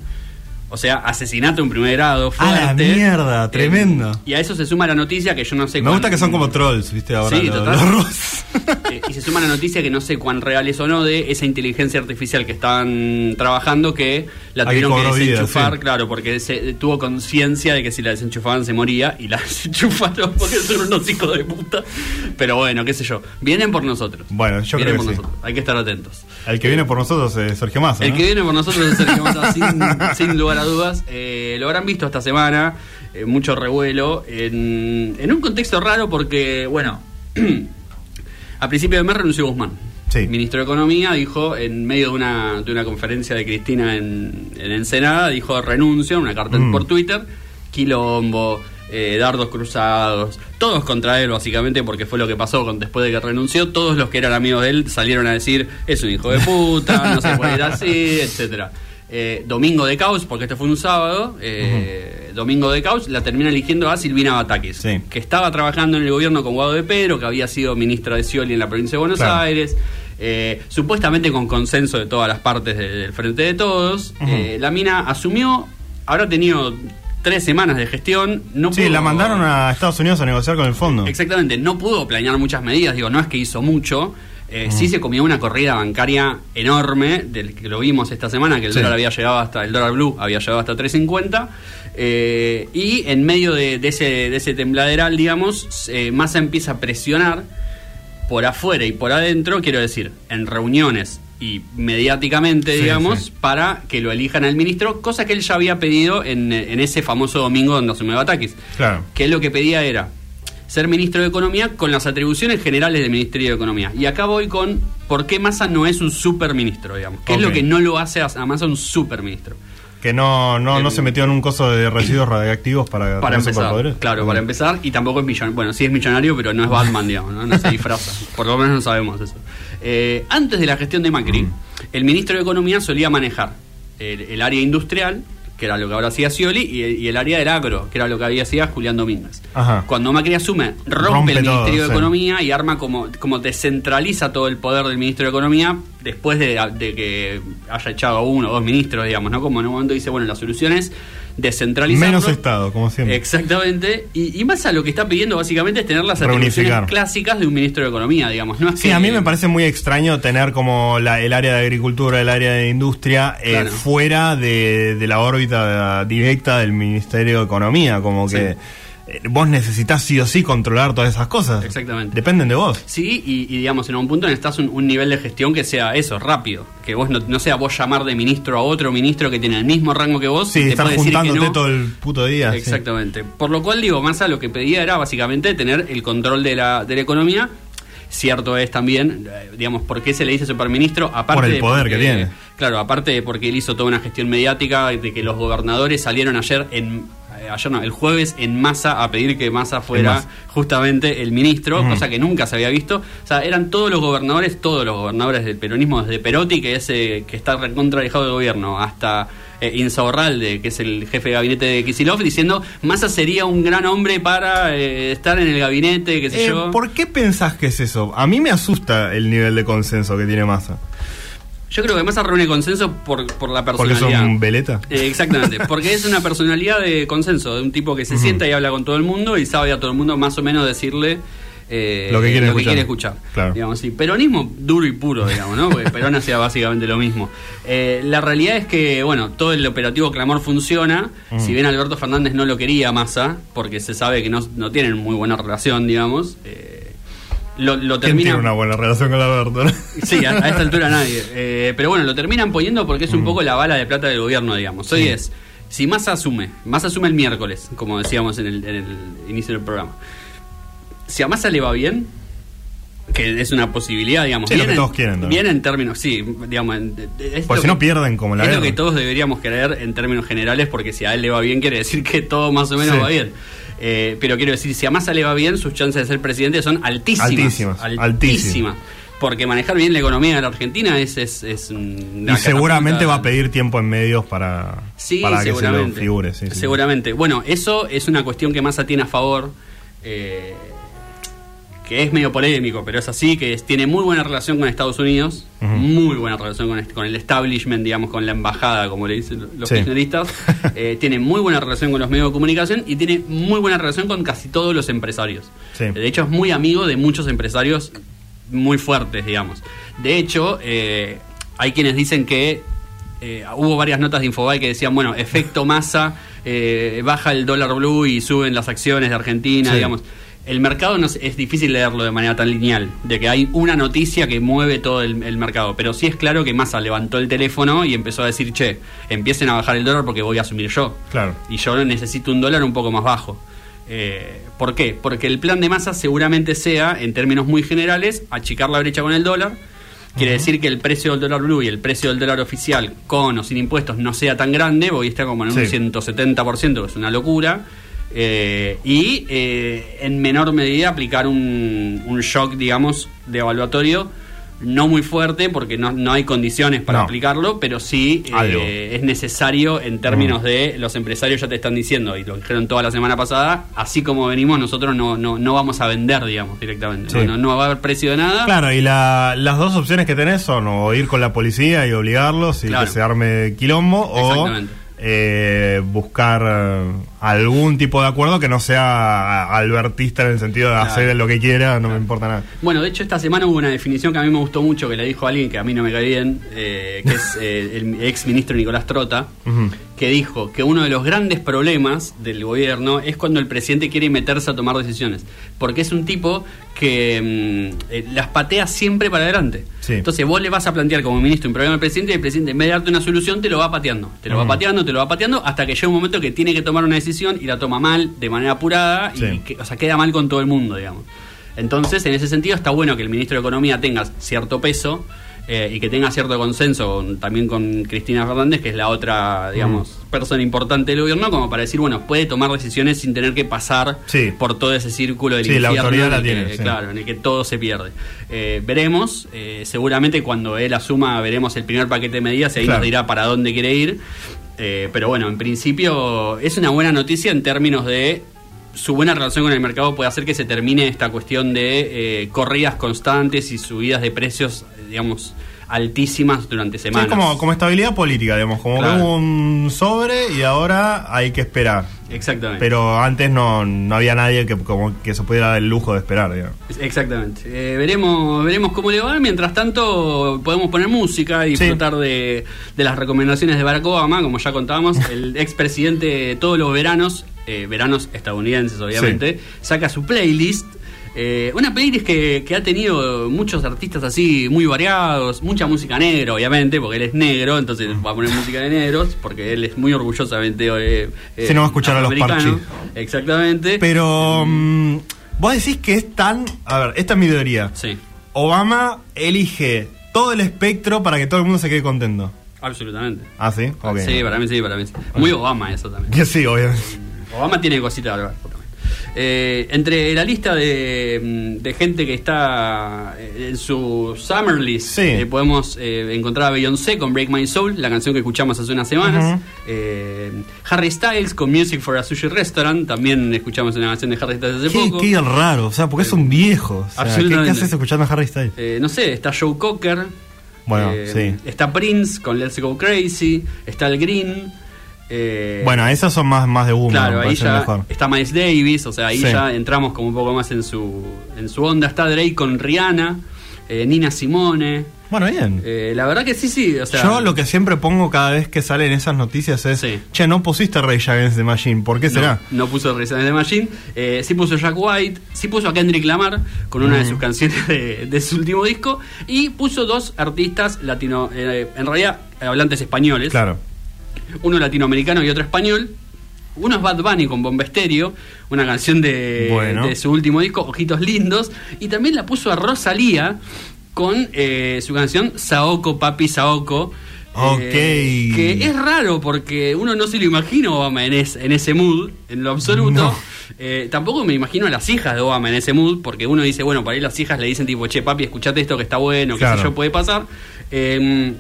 O sea, asesinato en primer grado. A la fuerte. mierda, Eh, tremendo. y a eso se suma la noticia que yo no sé Me gusta que son como trolls, ¿viste? Ahora Sí, los, total. los rusos. [LAUGHS] Eh, y se suma la noticia que no sé cuán real es o no de esa inteligencia artificial que están trabajando que la tuvieron que vida, desenchufar, sí. claro, porque se, tuvo conciencia de que si la desenchufaban se moría y la [LAUGHS] desenchufaron porque son unos hijos de puta. Pero bueno, qué sé yo. Vienen por nosotros. Bueno, yo Vienen creo por que sí. nosotros. Hay que estar atentos. El que viene por nosotros es Sergio Massa. El ¿no? que viene por nosotros es Sergio Massa, [LAUGHS] sin, sin lugar a dudas. Eh, lo habrán visto esta semana, eh, mucho revuelo, en, en un contexto raro porque, bueno, [CLEARS THROAT] a principio de mes renunció Guzmán. Sí. Ministro de Economía dijo, en medio de una, de una conferencia de Cristina en, en Ensenada, dijo renuncio, una carta Mm. por Twitter, quilombo, eh, dardos cruzados, todos contra él básicamente porque fue lo que pasó con, después de que renunció, todos los que eran amigos de él salieron a decir, es un hijo de puta, no se puede ir así, etcétera. Eh, domingo de caos, porque este fue un sábado, eh, domingo de caos, la termina eligiendo a Silvina Batakis, Sí. que estaba trabajando en el gobierno con Guado de Pedro, que había sido ministra de Scioli en la provincia de Buenos Claro. Aires, eh, supuestamente con consenso de todas las partes de- del Frente de Todos. La mina asumió, habrá tenido tres semanas de gestión, no Sí, pudo- la mandaron a Estados Unidos a negociar con el fondo. Exactamente, no pudo planear muchas medidas, digo, no es que hizo mucho. eh, Sí se comió una corrida bancaria enorme, del que lo vimos esta semana, que el Sí. dólar había llegado hasta, el dólar blue había llegado hasta 3.50. Eh, y en medio de, de ese, de ese tembladeral, digamos, eh, Massa empieza a presionar por afuera y por adentro, quiero decir, en reuniones y mediáticamente, Sí, digamos, sí. para que lo elijan al ministro, cosa que él ya había pedido en, en ese famoso domingo donde asumió Batakis. Claro. Que él lo que pedía era ser ministro de Economía con las atribuciones generales del Ministerio de Economía. Y acá voy con por qué Massa no es un superministro, digamos. ¿Qué es lo que no lo hace a a Massa un superministro? Que no, no, no se metió en un coso de residuos radiactivos para, Para empezar, claro, para empezar, y tampoco es millonario. Bueno, sí es millonario, pero no es Batman, digamos, ¿no? No se disfraza. Por lo menos no sabemos eso. Eh, antes de la gestión de Macri, Mm. el ministro de Economía solía manejar el, el área industrial, que era lo que ahora hacía Scioli, y, y el área del agro, que era lo que había hacía Julián Domínguez. Ajá. Cuando Macri asume, rompe, Rompe el todo, Ministerio de sí. Economía y arma como, como descentraliza todo el poder del Ministro de Economía después de, de que haya echado a uno o dos ministros, digamos, ¿no? Como en un momento dice, bueno, la solución es Menos Estado, como siempre. Exactamente. Y, y Massa lo que está pidiendo básicamente es tener las atribuciones clásicas de un ministro de Economía, digamos. No Sí, que- a mí me parece muy extraño tener como la- el área de agricultura, el área de industria eh, Claro. fuera de, de la órbita directa del Ministerio de Economía, como que vos necesitas sí o sí controlar todas esas cosas. Exactamente. Dependen de vos. Sí, y, y, digamos, en un punto necesitas un, un nivel de gestión que sea eso, rápido. Que vos no, no sea vos llamar de ministro a otro ministro que tiene el mismo rango que vos. Sí, y te estar puede decir que juntándote no. todo el puto día. sí. Exactamente. Por lo cual, digo, Massa lo que pedía era básicamente tener el control de la, de la economía. Cierto es también, eh, digamos, por qué se le dice superministro, aparte Por el de poder porque- que tiene. Claro, aparte de porque él hizo toda una gestión mediática de que los gobernadores salieron ayer en eh, ayer no, el jueves en masa a pedir que Massa fuera justamente el ministro, cosa que nunca se había visto. O sea, eran todos los gobernadores, todos los gobernadores del peronismo, desde Perotti, que es eh, que está recontra alejado del gobierno, hasta eh, Insaurralde, que es el jefe de gabinete de Kisilov, diciendo Massa sería un gran hombre para eh, estar en el gabinete, qué sé Eh, yo. ¿Por qué pensás que es eso? A mí me asusta el nivel de consenso que tiene Massa. Yo creo que Massa reúne consenso por, por la Porque personalidad. son veleta. Eh, exactamente, [LAUGHS] porque es una personalidad de consenso, de un tipo que se sienta y habla con todo el mundo y sabe a todo el mundo más o menos decirle eh, Lo que quiere escuchar. escuchar. Claro. Digamos, sí. Peronismo duro y puro, digamos, ¿no? Porque Perón hacía básicamente lo mismo. Eh, la realidad es que, bueno, todo el operativo Clamor funciona. Mm. Si bien Alberto Fernández no lo quería Massa, porque se sabe que no, no tienen muy buena relación, digamos. eh, lo, lo ¿Quién termina tiene una buena relación con Alberto? no? [LAUGHS] Sí, a, a esta altura nadie. Eh, pero bueno, lo terminan poniendo porque es un poco la bala de plata del gobierno, digamos. Hoy Mm. Sí. es, si Massa asume, Massa asume el miércoles, como decíamos en el, en el inicio del programa. Si a Massa le va bien, que es una posibilidad, digamos. Sí, lo bien que en- todos quieren, ¿no? Bien en términos, sí, digamos. en- es Porque lo si no pierden como la Es lo que todos deberíamos creer en términos generales, porque si a él le va bien, quiere decir que todo más o menos Sí. va bien. Eh, pero quiero decir, si a Massa le va bien, sus chances de ser presidente son altísimas. Altísimas, altísimas. Porque manejar bien la economía de la Argentina es. es, es una Y seguramente va a pedir tiempo en medios para, Sí, para que se lo figure. sí, sí. Seguramente. Bueno, eso es una cuestión que Massa tiene a favor. eh, que es medio polémico, pero es así, que es- tiene muy buena relación con Estados Unidos, muy buena relación con, este- con el establishment, digamos, con la embajada, como le dicen los Sí. kirchneristas, [LAUGHS] eh, tiene muy buena relación con los medios de comunicación y tiene muy buena relación con casi todos los empresarios. Sí. De hecho, es muy amigo de muchos empresarios muy fuertes, digamos. De hecho, eh, hay quienes dicen que eh, hubo varias notas de Infobae que decían, bueno, efecto masa, eh, baja el dólar blue y suben las acciones de Argentina, Sí. digamos. El mercado no es, es difícil leerlo de manera tan lineal, de que hay una noticia que mueve todo el, el mercado, pero sí es claro que Massa levantó el teléfono y empezó a decir, che, empiecen a bajar el dólar porque voy a asumir yo. Claro. Y yo necesito un dólar un poco más bajo. Eh, ¿Por qué? Porque el plan de masa seguramente sea, en términos muy generales, achicar la brecha con el dólar. Quiere decir que el precio del dólar blue y el precio del dólar oficial, con o sin impuestos, no sea tan grande, hoy está como en un Sí. 170%, que es una locura. Eh, y eh, en menor medida aplicar un, un shock, digamos, de evaluatorio no muy fuerte porque no, no hay condiciones para No. aplicarlo, pero sí eh, es necesario en términos Mm. de los empresarios ya te están diciendo, y lo dijeron toda la semana pasada, así como venimos nosotros no, no, no vamos a vender, digamos, directamente. Sí. No, no, va a haber precio de nada. Claro, y la- las dos opciones que tenés son o ir con la policía y obligarlos y Claro. que se arme quilombo o. eh, buscar eh, algún tipo de acuerdo que no sea albertista en el sentido de Claro. hacer lo que quiera, no me importa nada. Bueno, de hecho esta semana hubo una definición que a mí me gustó mucho, que le dijo alguien que a mí no me cae bien, eh, que es eh, el ex ministro Nicolás Trota. Que dijo que uno de los grandes problemas del gobierno es cuando el presidente quiere meterse a tomar decisiones. Porque es un tipo que mm, eh, las patea siempre para adelante. Sí. Entonces vos le vas a plantear como ministro un problema al presidente y el presidente en vez de darte una solución te lo va pateando. Te lo va pateando, te lo va pateando hasta que llega un momento que tiene que tomar una decisión y la toma mal, de manera apurada, Sí. y que, o sea, queda mal con todo el mundo, digamos. Entonces, en ese sentido, está bueno que el ministro de Economía tenga cierto peso eh, y que tenga cierto consenso con- también con Cristina Fernández, que es la otra, digamos, Mm. persona importante del gobierno, como para decir, bueno, puede tomar decisiones sin tener que pasar Sí. por todo ese círculo del Sí, la autoridad la que- tiene, sí. Claro, en el que todo se pierde. Eh, veremos, eh, seguramente cuando él asuma veremos el primer paquete de medidas y ahí Claro. nos dirá para dónde quiere ir. Eh, pero bueno, en principio es una buena noticia en términos de su buena relación con el mercado puede hacer que se termine esta cuestión de eh, corridas constantes y subidas de precios, digamos, altísimas durante Sí, semanas. es como, como estabilidad política, digamos, como Claro. que hubo un sobre y ahora hay que esperar. Exactamente. Pero antes no, no había nadie que, como, que se pudiera dar el lujo de esperar, digamos. Exactamente. Eh, veremos, veremos cómo le va. Mientras tanto, podemos poner música y disfrutar de, de las recomendaciones de Barack Obama, como ya contábamos. El [LAUGHS] expresidente todos los veranos, eh, veranos estadounidenses obviamente, saca su playlist. Eh, una playlist que, que ha tenido muchos artistas así muy variados, mucha música negra, obviamente, porque él es negro, entonces va a poner [LAUGHS] música de negros, porque él es muy orgullosamente. Eh, eh, Sí, no va a escuchar a los parchís. Exactamente. Pero mm, vos decís que es tan... A ver, esta es mi teoría. Sí, Obama elige todo el espectro para que todo el mundo se quede contento. absolutamente. Ah, sí. Sí, para mí sí, para mí sí. Muy Obama eso también. Que [LAUGHS] sí, obviamente. Obama tiene cositas. Eh, entre la lista de, de gente que está eh, en su Summer List, Sí. eh, podemos eh, encontrar a Beyoncé con Break My Soul, la canción que escuchamos hace unas semanas. Harry Styles con Music for a Sushi Restaurant, también escuchamos una canción de Harry Styles hace Qué, poco. qué raro, o sea, porque es un viejo. O sea, ¿qué, haces escuchando a Harry Styles? No sé, está Joe Cocker. Bueno, sí. Está Prince con Let's Go Crazy. Está el Green. Eh, Bueno, esas son más, más de humo, Claro, ahí ya mejor. está Miles Davis, o sea, ahí Sí. ya entramos como un poco más en su, en su onda. Está Drake con Rihanna, eh, Nina Simone. Bueno, bien. Eh, la verdad que sí, sí. O sea, Yo lo que siempre pongo cada vez que salen esas noticias es, Sí. che, no pusiste Rage Against the Machine, ¿por qué no, será? No puso Resident Evil Machine, eh, sí puso Jack White, sí puso a Kendrick Lamar con una de sus canciones de, de su último disco y puso dos artistas latino, en realidad hablantes españoles. Claro. Uno latinoamericano y otro español. Uno es Bad Bunny con Bomba Estéreo, una canción de, Bueno. de su último disco, Ojitos Lindos. Y también la puso a Rosalía con eh, su canción Saoko Papi Saoko. Ok. eh, que es raro porque uno no se lo imagina a Obama en, es- en ese mood, en lo absoluto. No. Eh, tampoco me imagino a las hijas de Obama en ese mood, porque uno dice, bueno, para ahí las hijas le dicen tipo, che, papi, escuchate esto que está bueno, que Claro. sé yo, puede pasar. Eh,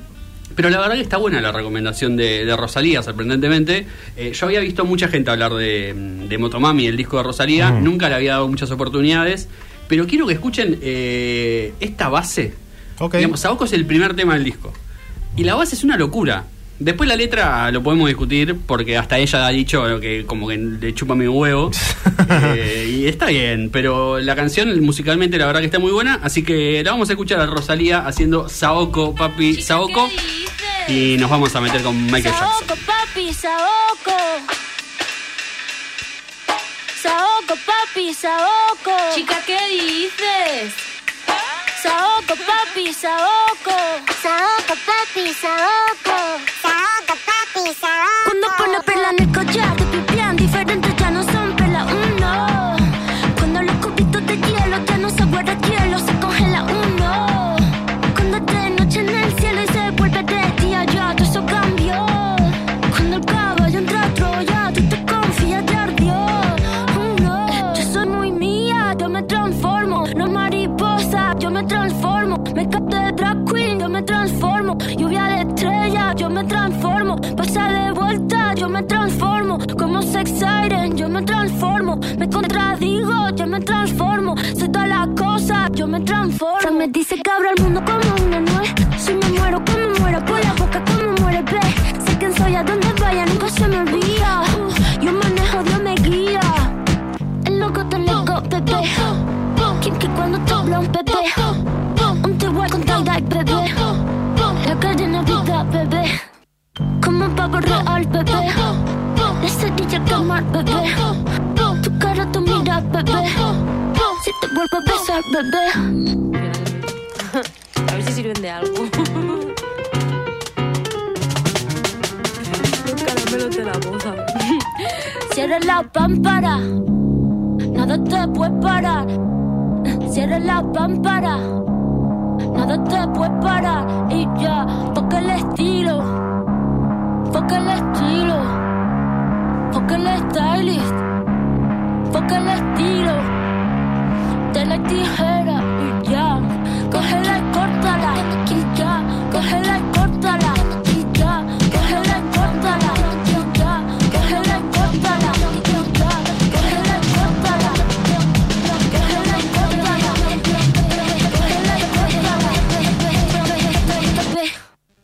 pero la verdad que está buena la recomendación de, de Rosalía, sorprendentemente. Eh, yo había visto mucha gente hablar de, de Motomami, el disco de Rosalía, Mm. nunca le había dado muchas oportunidades, pero quiero que escuchen eh, esta base. Ok. Digamos, Saoko es el primer tema del disco. Y la base es una locura. Después la letra lo podemos discutir porque hasta ella ha dicho que como que le chupa mi huevo. [LAUGHS] Eh, y está bien, pero la canción musicalmente la verdad que está muy buena. Así que la vamos a escuchar a Rosalía haciendo Saoko, papi, Saoko. Y nos vamos a meter con Michael Jackson. Saoko, papi, Saoko. Saoko, papi, Saoko. Chica, ¿qué dices? Saoko, papi, Saoko. Saoko, papi, saoko. Cuando pone perla en el collar, te pipián diferentes ya no son perla uno. Cuando los cubitos de hielo ya no se guarda hielo, se congela uno. Cuando de noche en el cielo y se vuelve de día, ya todo eso cambió. Cuando el caballo entra a Troya, tú te confías, te ardió. Uno. Yo soy muy mía, yo me transformo. No mariposa, yo me transformo. Me transformo. Pasa de vuelta, yo me transformo. Como sex siren, yo me transformo. Me contradigo, yo me transformo. Soy todas las cosas, yo me transformo. Se me dice que abro el mundo como una nuez. Si me muero, como muero, por la boca, Como pavo real, bebé. La cerilla quemar, bebé. Tu cara, tu mira, bebé. Si te vuelvo a besar, bebé. [LAUGHS] A ver si sirven de algo. [LAUGHS] Los caramelos de la [LAUGHS] boca. Cierra la pámpara, nada te puede parar. Cierra la pámpara, nada te puede parar. Y ya, porque el estilo, porque el estilo, porque el stylist, porque el estilo. De la tijera y ya, y córtala. Y córtala. Y ya, cógela y córtala. Y ya, cógela y córtala. Y ya, cógela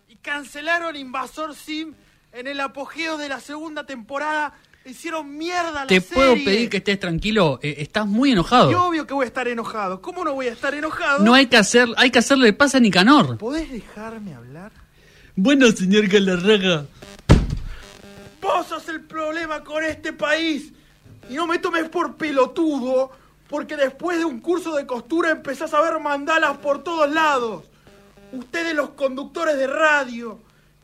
y cancelaron Invasor Sim en el apogeo de la segunda temporada. Hicieron mierda la Te puedo pedir que estés tranquilo, eh, estás muy Y enojado. obvio que voy a estar enojado. ¿Cómo no voy a estar enojado? No hay que hacer, hay que hacerle pasa a Nicanor. ¿Podés dejarme hablar? Bueno, señor Galarraga. Vos sos el problema con este país. Y no me tomes por pelotudo, porque después de un curso de costura empezás a ver mandalas por todos lados. Ustedes los conductores de radio,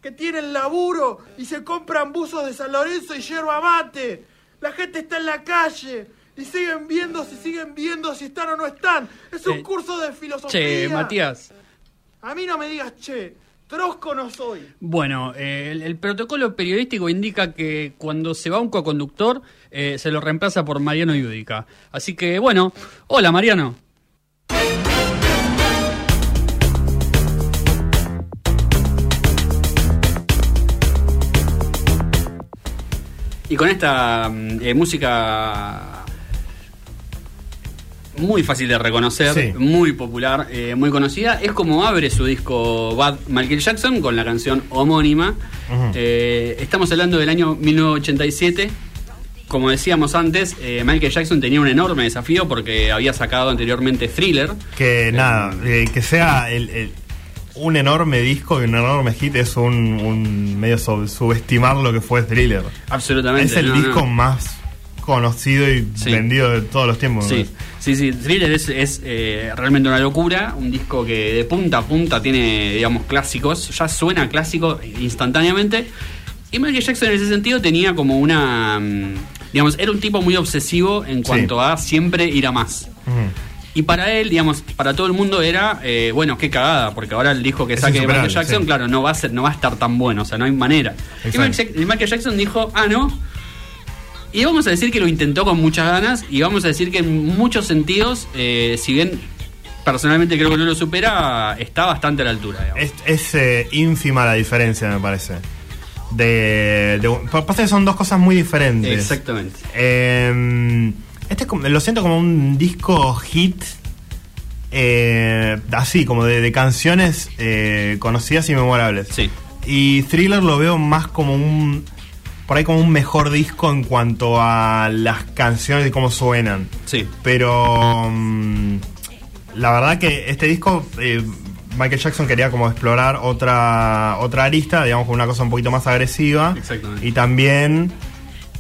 que tienen laburo y se compran buzos de San Lorenzo y yerba mate. La gente está en la calle y siguen viendo si siguen viendo si están o no están. Es un Eh, curso de filosofía. Che, Matías. A mí no me digas che, trosco no soy. Bueno, eh, el, el protocolo periodístico indica que cuando se va un coconductor eh, se lo reemplaza por Mariano Yudica. Así que, bueno, hola Mariano. Y con esta mm, eh, música muy fácil de reconocer, Sí. muy popular, eh, muy conocida, es como abre su disco Bad Michael Jackson con la canción homónima. Eh, estamos hablando del año 1987. Como decíamos antes, eh, Michael Jackson tenía un enorme desafío porque había sacado anteriormente Thriller. Que nada, que sea el- el- un enorme disco y un enorme hit es un, un medio sub- subestimar lo que fue Thriller. Absolutamente. Es el no, disco no. más conocido y Sí. vendido de todos los tiempos. Sí, sí, sí. Thriller es, es, eh, realmente una locura. Un disco que de punta a punta tiene, digamos, clásicos. Ya suena clásico instantáneamente. Y Michael Jackson en ese sentido tenía como una. mm, Digamos, era un tipo muy obsesivo en cuanto a siempre ir a más. Y para él, digamos, para todo el mundo era, eh, bueno, qué cagada, porque ahora el disco que Es saque de Michael Jackson, sí. claro, no va a ser, no va a estar tan bueno, o sea, no hay manera. Y. Michael, Jack- y Michael Jackson dijo, ah, no. Y vamos a decir que lo intentó con muchas ganas, y vamos a decir que en muchos sentidos, eh, si bien personalmente creo que no lo supera, está bastante a la altura. digamos. Es, es, eh, ínfima la diferencia, me parece. De, de, pasa que son dos cosas muy diferentes. Exactamente. Eh, este es lo siento como un disco hit. eh, así, como de, de canciones eh, conocidas y memorables. Sí. Y Thriller lo veo más como un. Por ahí como un mejor disco en cuanto a las canciones y cómo suenan. Sí. Pero. mm, la verdad que este disco. eh, Michael Jackson quería como explorar otra otra arista, digamos, con una cosa un poquito más agresiva. Exactamente. Y también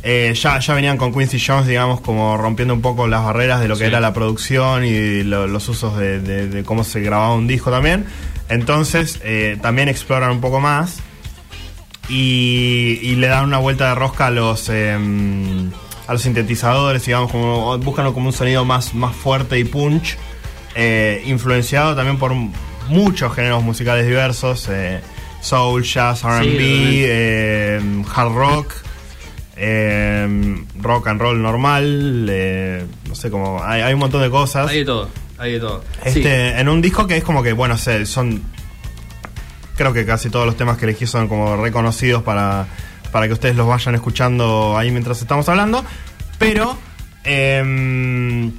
eh, ya, ya venían con Quincy Jones, digamos, como rompiendo un poco las barreras de lo que Sí. era la producción y lo- los usos de, de- de cómo se grababa un disco también. Entonces, eh, también exploran un poco más y, y le dan una vuelta de rosca a los em, a los sintetizadores, digamos, como buscan como un sonido más, más fuerte y punch, eh, influenciado también por muchos géneros musicales diversos, eh, soul, jazz, R&B, em, hard rock, em, rock and roll normal, eh, no sé, como hay, hay un montón de cosas. Hay de todo, hay de todo. Sí. Este, En un disco que es como que, bueno, sé, son. Creo que casi todos los temas que elegí son como reconocidos para, para que ustedes los vayan escuchando ahí mientras estamos hablando. Pero. em,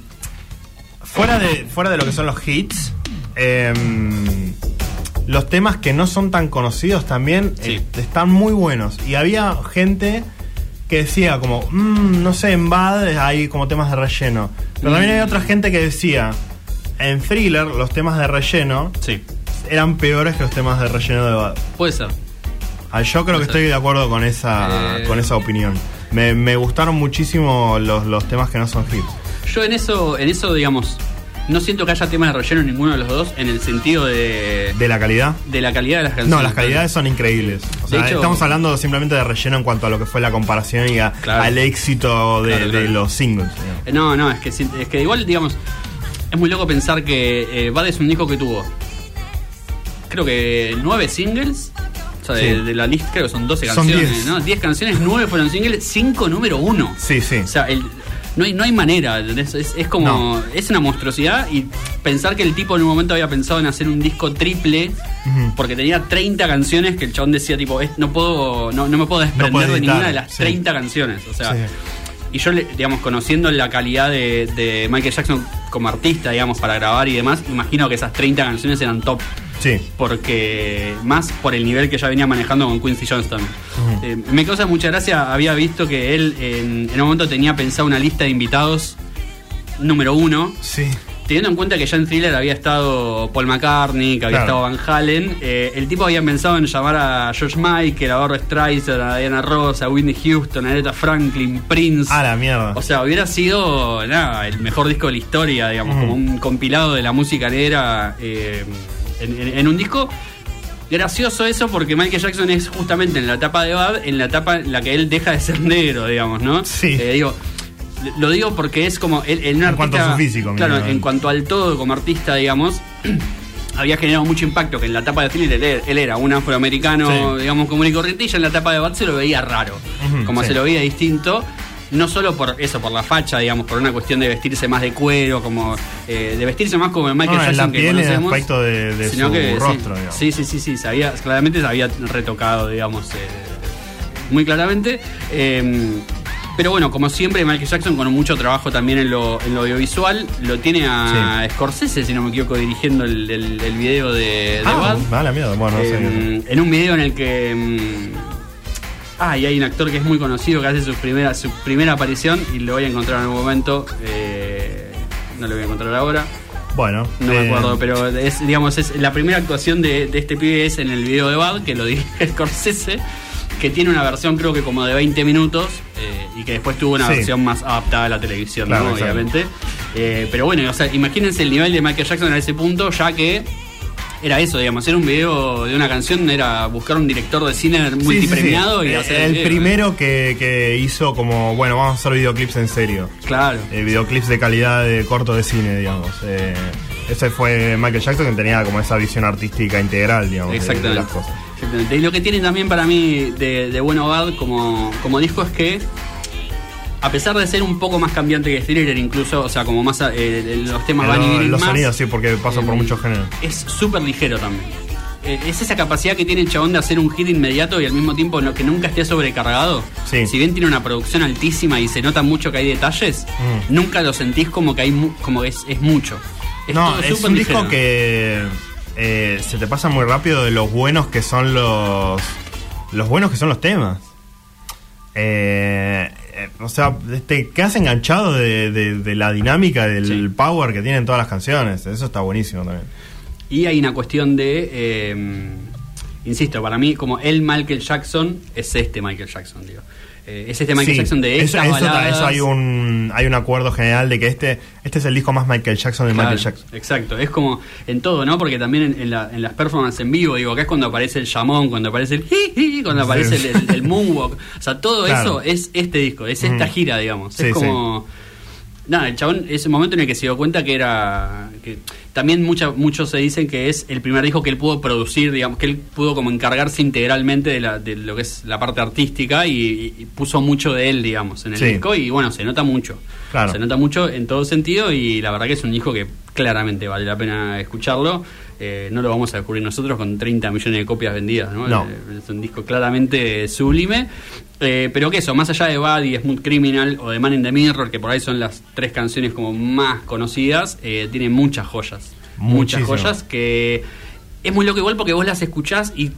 fuera, de, fuera de lo que son los hits. em, los temas que no son tan conocidos también Sí. eh, están muy buenos. Y había gente que decía como, "Mm, no sé, en Bad hay como temas de relleno. Pero también hay otra gente que decía, en Thriller los temas de relleno Sí, eran peores que los temas de relleno de Bad. puede ser. Ah, yo creo que estoy de acuerdo con esa, Eh. con esa opinión. Me, me gustaron muchísimo los, los temas que no son hits. Yo en eso, en eso, digamos, no siento que haya temas de relleno en ninguno de los dos, en el sentido de, ¿De la calidad? de la calidad de las canciones. No, las calidades son increíbles. O sea, hecho- estamos hablando simplemente de relleno en cuanto a lo que fue la comparación y a- Claro. al éxito de, Claro, de claro. los singles. digamos. Eh, No, no, es que, es que igual, digamos, es muy loco pensar que eh, Bad es un disco que tuvo, creo que nueve singles. O sea, de, Sí. de la lista, creo que son 12 Son canciones, 10. ¿no? 10 canciones, 9 fueron singles, 5 número 1. Sí, sí. O sea, el- no, hay, no hay manera, es, es como. No. Es una monstruosidad y pensar que el tipo en un momento había pensado en hacer un disco triple porque tenía 30 canciones que el chabón decía, tipo, "Es- no puedo no, no me puedo desprender puedo de ninguna de las sí. 30 canciones. O sea, Sí. y yo, digamos, conociendo la calidad de, de Michael Jackson como artista, digamos, para grabar y demás, imagino que esas 30 canciones eran top. Sí. Porque más por el nivel que ya venía manejando con Quincy también. Eh, me causa mucha gracia, había visto que él en, en un momento tenía pensado una lista de invitados número uno, Sí. teniendo en cuenta que ya en Thriller había estado Paul McCartney, que había Claro. estado Van Halen, eh, el tipo había pensado en llamar a George Michael, a Barbra Streisand, a Diana Ross, a Whitney Houston, a Aretha Franklin, Prince. A la mierda. O sea, hubiera sido nada, el mejor disco de la historia, digamos, como un compilado de la música negra eh, en, en- en un disco. Gracioso eso porque Michael Jackson es justamente en la etapa de Bad, en la etapa en la que él deja de ser negro, digamos, ¿no? Sí. Eh, digo, lo digo porque es como él, él En cuanto a su físico, Claro, en cuanto al todo como artista, digamos. [CLEARS THROAT] Había generado mucho impacto que en la etapa de Thriller él, él era un afroamericano, Sí. digamos, común y corriente, y ya en la etapa de Bad se lo veía raro, como sí. se lo veía distinto no solo por eso, por la facha, digamos, por una cuestión de vestirse más de cuero, como eh, de vestirse más como el Michael No, Jackson la que piel el conocemos, aspecto de, de sino su que, sí, rostro, digamos. Sí, sí, sí, sí, se había- claramente se había retocado, digamos, eh, muy claramente. Eh, pero bueno, como siempre, Michael Jackson con mucho trabajo también en lo, en lo audiovisual, lo tiene a Scorsese, si no me equivoco, dirigiendo el, el- el video de, de Ah, Bad. a la mierda. Bueno, no sé. Eh, en un video en el que. Ah, y hay un actor que es muy conocido que hace su primera, su primera aparición y lo voy a encontrar en algún momento. eh, no lo voy a encontrar ahora. Bueno. No me eh, acuerdo, pero es, digamos, es la primera actuación de, de este pibe es en el video de Bad, que lo dirige [LAUGHS] Scorsese, que tiene una versión creo que como de 20 minutos eh, y que después tuvo una Sí. versión más adaptada a la televisión, Claro, ¿no? obviamente. Eh, pero bueno, o sea, imagínense el nivel de Michael Jackson a ese punto, ya que era eso, digamos, era un video de una canción, era buscar un director de cine sí, sí, sí. multipremiado y Eh, hacer El primero que, que hizo como, bueno, vamos a hacer videoclips en serio. Claro. Eh, videoclips de calidad de corto de cine, digamos. Eh, ese fue Michael Jackson que tenía como esa visión artística integral, digamos, de- de, Exactamente. las cosas. Exactamente. Y lo que tiene también para mí de, de Bueno Bad como, como disco es que, a pesar de ser un poco más cambiante que Thriller, incluso, o sea, como más eh, los temas van y vienen los más, sonidos, sí, porque pasa por eh, muchos géneros. Es súper ligero también. Eh, Es esa capacidad que tiene el chabón de hacer un hit inmediato y al mismo tiempo que nunca esté sobrecargado. Sí. Si bien tiene una producción altísima y se nota mucho que hay detalles, Mm. nunca lo sentís como que hay como es, es mucho. Es no, es un ligero. disco que se te pasa muy rápido de los buenos que son los. Los buenos que son los temas. Eh, eh, o sea, te quedas enganchado de, de- de la dinámica, del Sí. power que tienen todas las canciones. Eso está buenísimo también. Y hay una cuestión de. eh, insisto, para mí, como el Michael Jackson es este Michael Jackson, digo. Eh, es este Michael Sí, Jackson de eso, eso, hay un hay un acuerdo general de que este este es el disco más Michael Jackson de Claro, Michael Jackson. Exacto, es como en todo, ¿no? Porque también en, en la- en las performances en vivo, digo, acá es cuando aparece el llamón, cuando aparece el hi, hi, cuando Sí. aparece el, el- el moonwalk. O sea, todo Claro. eso es este disco, es esta gira, digamos. Sí, es como. Nada, el chabón, ese momento en el que se dio cuenta que era. que También mucha, muchos se dicen que es el primer disco que él pudo producir, digamos, que él pudo como encargarse integralmente de, la, de lo que es la parte artística y, y puso mucho de él, digamos, en el Sí. disco. Y bueno, se nota mucho. Claro. Se nota mucho en todo sentido y la verdad que es un disco que claramente vale la pena escucharlo. Eh, no lo vamos a descubrir nosotros con 30 millones de copias vendidas, ¿no? No. Eh, Es un disco claramente sublime. Eh, pero que eso, más allá de Bad y Smooth Criminal o de Man in the Mirror, que por ahí son las tres canciones como más conocidas, eh, tiene muchas joyas. Muchas joyas que es muy loco igual porque vos las escuchás y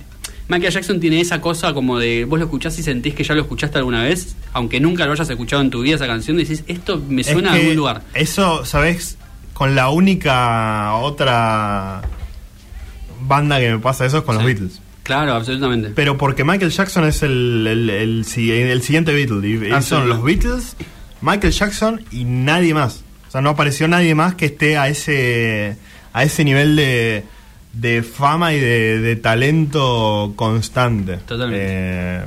Michael Jackson tiene esa cosa como de vos lo escuchás y sentís que ya lo escuchaste alguna vez, aunque nunca lo hayas escuchado en tu vida esa canción, decís, esto me Es suena a que algún lugar. Eso, ¿sabes? Con la única otra banda que me pasa eso es con Sí. los Beatles. Claro, absolutamente. Pero porque Michael Jackson es el, el, el si- el siguiente Beatle. Ellos son los Beatles, Michael Jackson y nadie más. O sea, no apareció nadie más que esté a ese, a ese nivel de, de fama y de, de talento constante. Totalmente. Eh,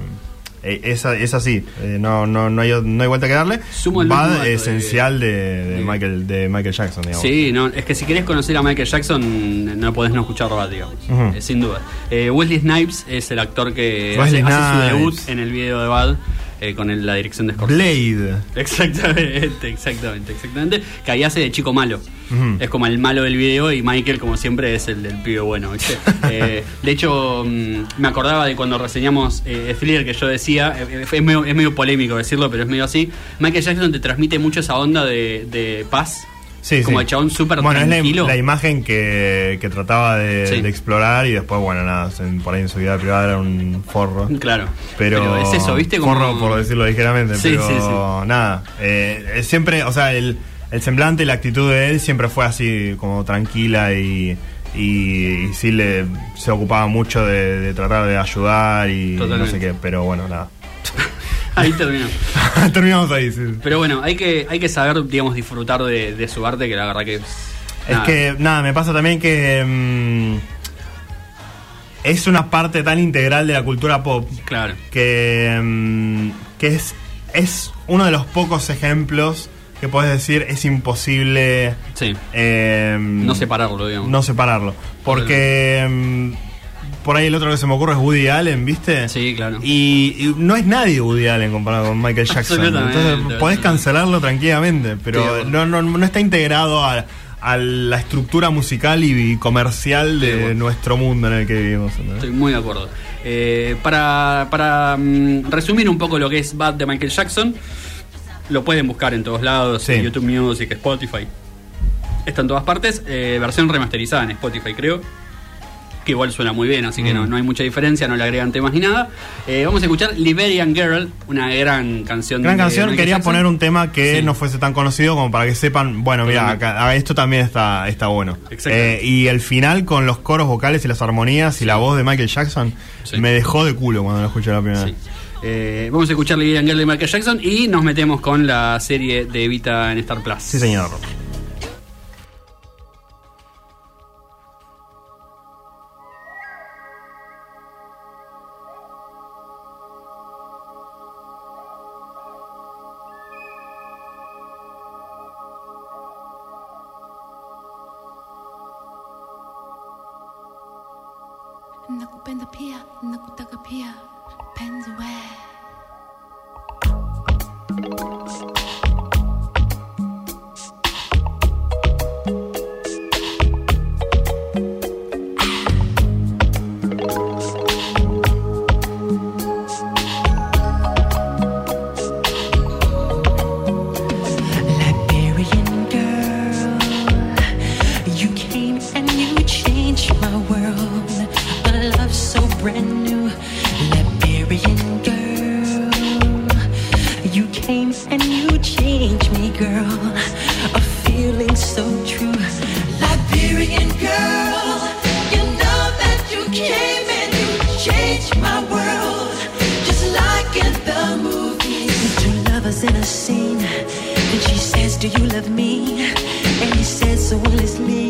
eh, es, así, eh, no, no, no, hay, no hay vuelta que darle. Sumo el de- esencial de, de de- Michael, de Michael Jackson, digamos. Sí, no, es que si querés conocer a Michael Jackson, no podés no escuchar Bad, digamos. Eh, sin duda. Wesley Snipes es el actor que hace, hace su debut en el video de Bad eh, con el- la dirección de Scorsese. Blade. Exactamente, exactamente, exactamente. Que ahí hace de chico malo. Es como el malo del video y Michael, como siempre, es el del pibe bueno. ¿viste? [LAUGHS] Eh, de hecho, mm, me acordaba de cuando reseñamos eh, Thriller que yo decía, eh, es, medio, es medio polémico decirlo, pero es medio así. Michael Jackson te transmite mucho esa onda de, de paz. Sí, como sí. el chabón súper Bueno, es tranquilo. la, la imagen que, que trataba de, Sí. de explorar y después, bueno, nada, por ahí en su vida privada era un forro. Claro. Pero, es eso, ¿viste? Como... Forro, por decirlo ligeramente, Sí, pero sí, sí. nada. eh, es siempre, o sea, el, el semblante y la actitud de él siempre fue así, como tranquila y. Y, y sí le, se ocupaba mucho de, de tratar de ayudar y no Totalmente. sé qué, pero bueno, nada. [LAUGHS] Ahí terminó. [LAUGHS] Terminamos ahí, sí. Pero bueno, hay que, hay que saber, digamos, disfrutar de, de su arte, que la verdad que es. Nada. que, nada, me pasa también que mm, es una parte tan integral de la cultura pop Claro. que, mm, que es, es uno de los pocos ejemplos que puedes decir es imposible Sí. eh, No separarlo, digamos. no separarlo. Porque mm, por ahí el otro que se me ocurre es Woody Allen, ¿viste? Sí, claro. Y, y no es nadie Woody Allen comparado con Michael Jackson. Entonces podés cancelarlo tranquilamente, pero Sí, no, no, no está integrado a, a la estructura musical y comercial de Sí, bueno. nuestro mundo en el que vivimos. Estoy muy de acuerdo. Eh, para para mm, resumir un poco lo que es Bad de Michael Jackson, lo pueden buscar en todos lados, Sí. en YouTube Music, Spotify. Está en todas partes. eh, versión remasterizada en Spotify, creo. Que igual suena muy bien, así que Mm. no, no hay mucha diferencia, no le agregan temas ni nada. Eh, vamos a escuchar Liberian Girl, una gran canción. Gran de canción, quería Jackson. poner un tema que Sí. no fuese tan conocido como para que sepan, bueno, mira, acá- esto también está, está bueno. Eh, y el final con los coros vocales y las armonías y la voz de Michael Jackson Sí. me dejó de culo cuando lo escuché la primera vez. Eh, vamos a escuchar Liberian Girl de Michael Jackson y nos metemos con la serie de Evita en Star Plus. Sí, señor. In a scene. And she says, Do you love me? And he says, So honestly, I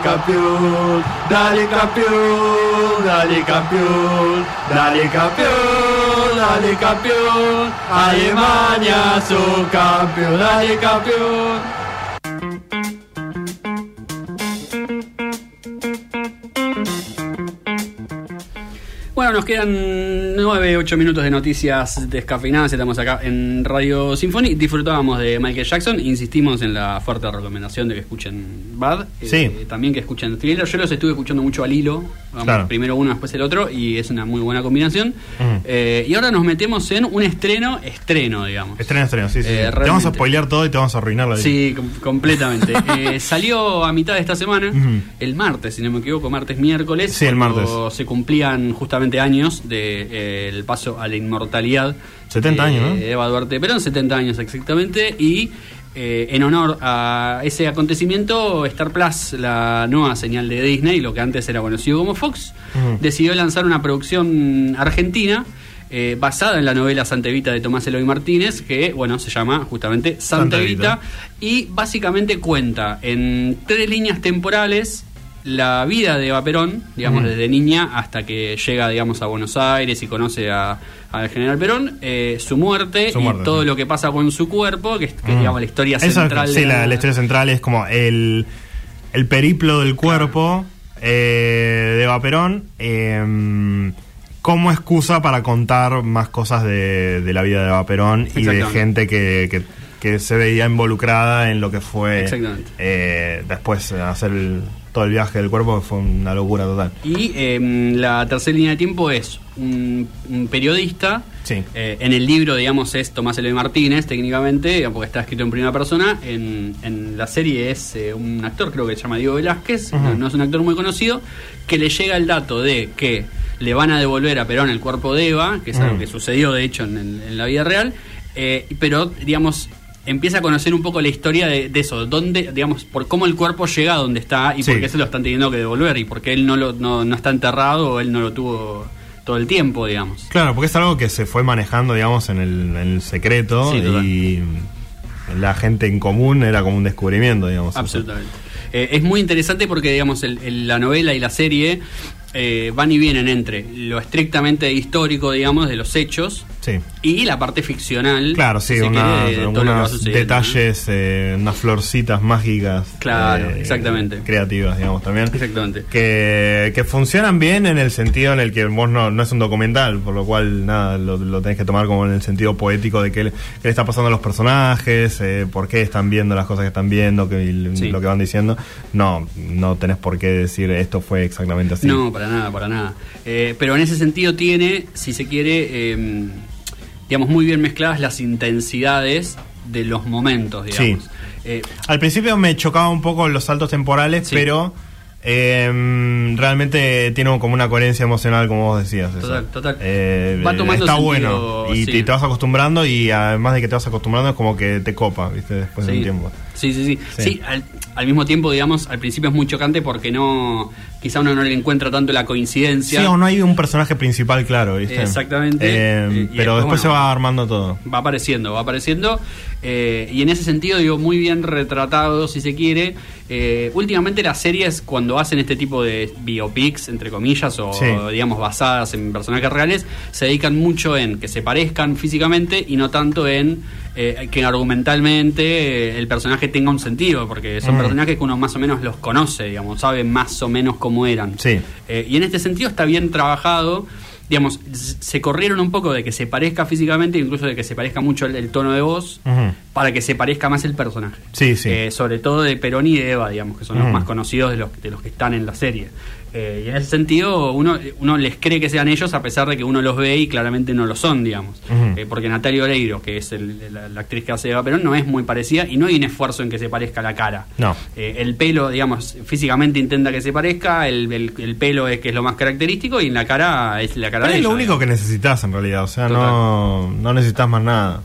campione, dale campione, dale campione, dale campione, dale campione, Alemania su campione, dale campione. Nos quedan 9, 8 minutos de noticias descafeinadas. Estamos acá en Radio Symphony. Disfrutábamos de Michael Jackson. Insistimos en la fuerte recomendación de que escuchen Bad. Eh, Sí. también que escuchen Thriller. Yo los estuve escuchando mucho al hilo. Vamos, Claro. Primero uno, después el otro. Y es una muy buena combinación. Eh, y ahora nos metemos en un estreno, estreno, digamos. Estreno, estreno, sí, sí. Eh, te vamos a spoilear todo y te vamos a arruinar la vida. Sí, com- completamente. [LAUGHS] Salió a mitad de esta semana, el martes, si no me equivoco, martes, miércoles. Sí, el cuando martes. Se cumplían justamente años del paso a la inmortalidad. 70 de años, ¿no? Eva Duarte Perón, 70 años exactamente. Y eh, en honor a ese acontecimiento, Star Plus, la nueva señal de Disney, lo que antes era conocido como Fox, decidió lanzar una producción argentina. eh, basada en la novela Santa Evita de Tomás Eloy Martínez, que bueno, se llama justamente Santa, Santa Evita, Evita. y básicamente cuenta en tres líneas temporales la vida de Eva Perón, digamos, desde niña hasta que llega, digamos, a Buenos Aires y conoce a- al general Perón, eh, su muerte Su y todo sí. lo que pasa con su cuerpo, que es, digamos, la historia Eso central. sí, de la, la historia central es como el, el periplo del cuerpo eh, de Eva Perón eh, como excusa para contar más cosas de, de la vida de Eva Perón y de gente que, que- que se veía involucrada en lo que fue eh, después hacer el- todo el viaje del cuerpo, fue una locura total. Y eh, la tercera línea de tiempo es un, un periodista. Sí. eh, en el libro, digamos, es Tomás Eloy Martínez, técnicamente, porque está escrito en primera persona. En, en la serie es eh, un actor, creo que se llama Diego Velázquez, no, no es un actor muy conocido, que le llega el dato de que le van a devolver a Perón el cuerpo de Eva, que es algo Mm. que sucedió, de hecho, en, en la vida real, eh, pero, digamos, empieza a conocer un poco la historia de, de eso, dónde, digamos, por cómo el cuerpo llega a donde está y Sí. por qué se lo están teniendo que devolver y por qué él no, lo, no, no está enterrado o él no lo tuvo todo el tiempo, digamos. Claro, porque es algo que se fue manejando, digamos, en el, en el secreto Sí, y la gente en común era como un descubrimiento, digamos. Absolutamente. Eh, es muy interesante porque, digamos, el- el- la novela y la serie eh, van y vienen entre lo estrictamente histórico, digamos, de los hechos Sí. y la parte ficcional. Claro, sí, si detalles, eh, unas florcitas mágicas. Claro, eh, exactamente. Creativas, digamos, también. Exactamente. Que, que funcionan bien en el sentido en el que vos no, no es un documental, por lo cual, nada, lo, lo tenés que tomar como en el sentido poético de qué le, qué le está pasando a los personajes, eh, por qué están viendo las cosas que están viendo, que, Sí. lo que van diciendo. No, no tenés por qué decir esto fue exactamente así. No, para nada, para nada. Eh, pero en ese sentido tiene, si se quiere, eh, digamos, muy bien mezcladas las intensidades de los momentos, digamos. Sí. Eh, Al principio me chocaba un poco los saltos temporales, Sí. pero eh, realmente tiene como una coherencia emocional, como vos decías. Total, total. Eh, Va tomando está sentido, bueno y sí. te, te vas acostumbrando y además de que te vas acostumbrando es como que te copa, ¿viste? Después de un tiempo. Sí, sí, sí. Sí. Sí, al, al mismo tiempo, digamos, al principio es muy chocante porque no, quizá uno no le encuentra tanto la coincidencia. Sí, o no hay un personaje principal claro, ¿viste? Exactamente. Eh, y pero después, se va armando todo. Va apareciendo, va apareciendo. eh, y en ese sentido, digo, muy bien retratado, si se quiere. Eh, últimamente las series, cuando hacen este tipo de biopics, entre comillas, o Sí. digamos basadas en personajes reales, se dedican mucho en que se parezcan físicamente y no tanto en eh, que argumentalmente eh, el personaje tenga un sentido, porque son Mm. personajes que uno más o menos los conoce, digamos, sabe más o menos cómo eran. Sí. Eh, y en este sentido está bien trabajado. Digamos, se corrieron un poco de que se parezca físicamente, incluso de que se parezca mucho el, el tono de voz, para que se parezca más el personaje. Sí, sí. Eh, sobre todo de Perón y de Eva, digamos, que son los más conocidos de los, de los que están en la serie. Eh, y en ese sentido, uno, uno les cree que sean ellos, a pesar de que uno los ve y claramente no lo son, digamos. Eh, porque Natalia Oreiro, que es el- la, la actriz que hace Eva Perón, no es muy parecida y no hay un esfuerzo en que se parezca la cara. No. Eh, el pelo, digamos, físicamente intenta que se parezca, el, el- el pelo es que es lo más característico y en la cara es la cara Pero de es lo único que necesitas en realidad, o sea, Total. no, no necesitas más nada.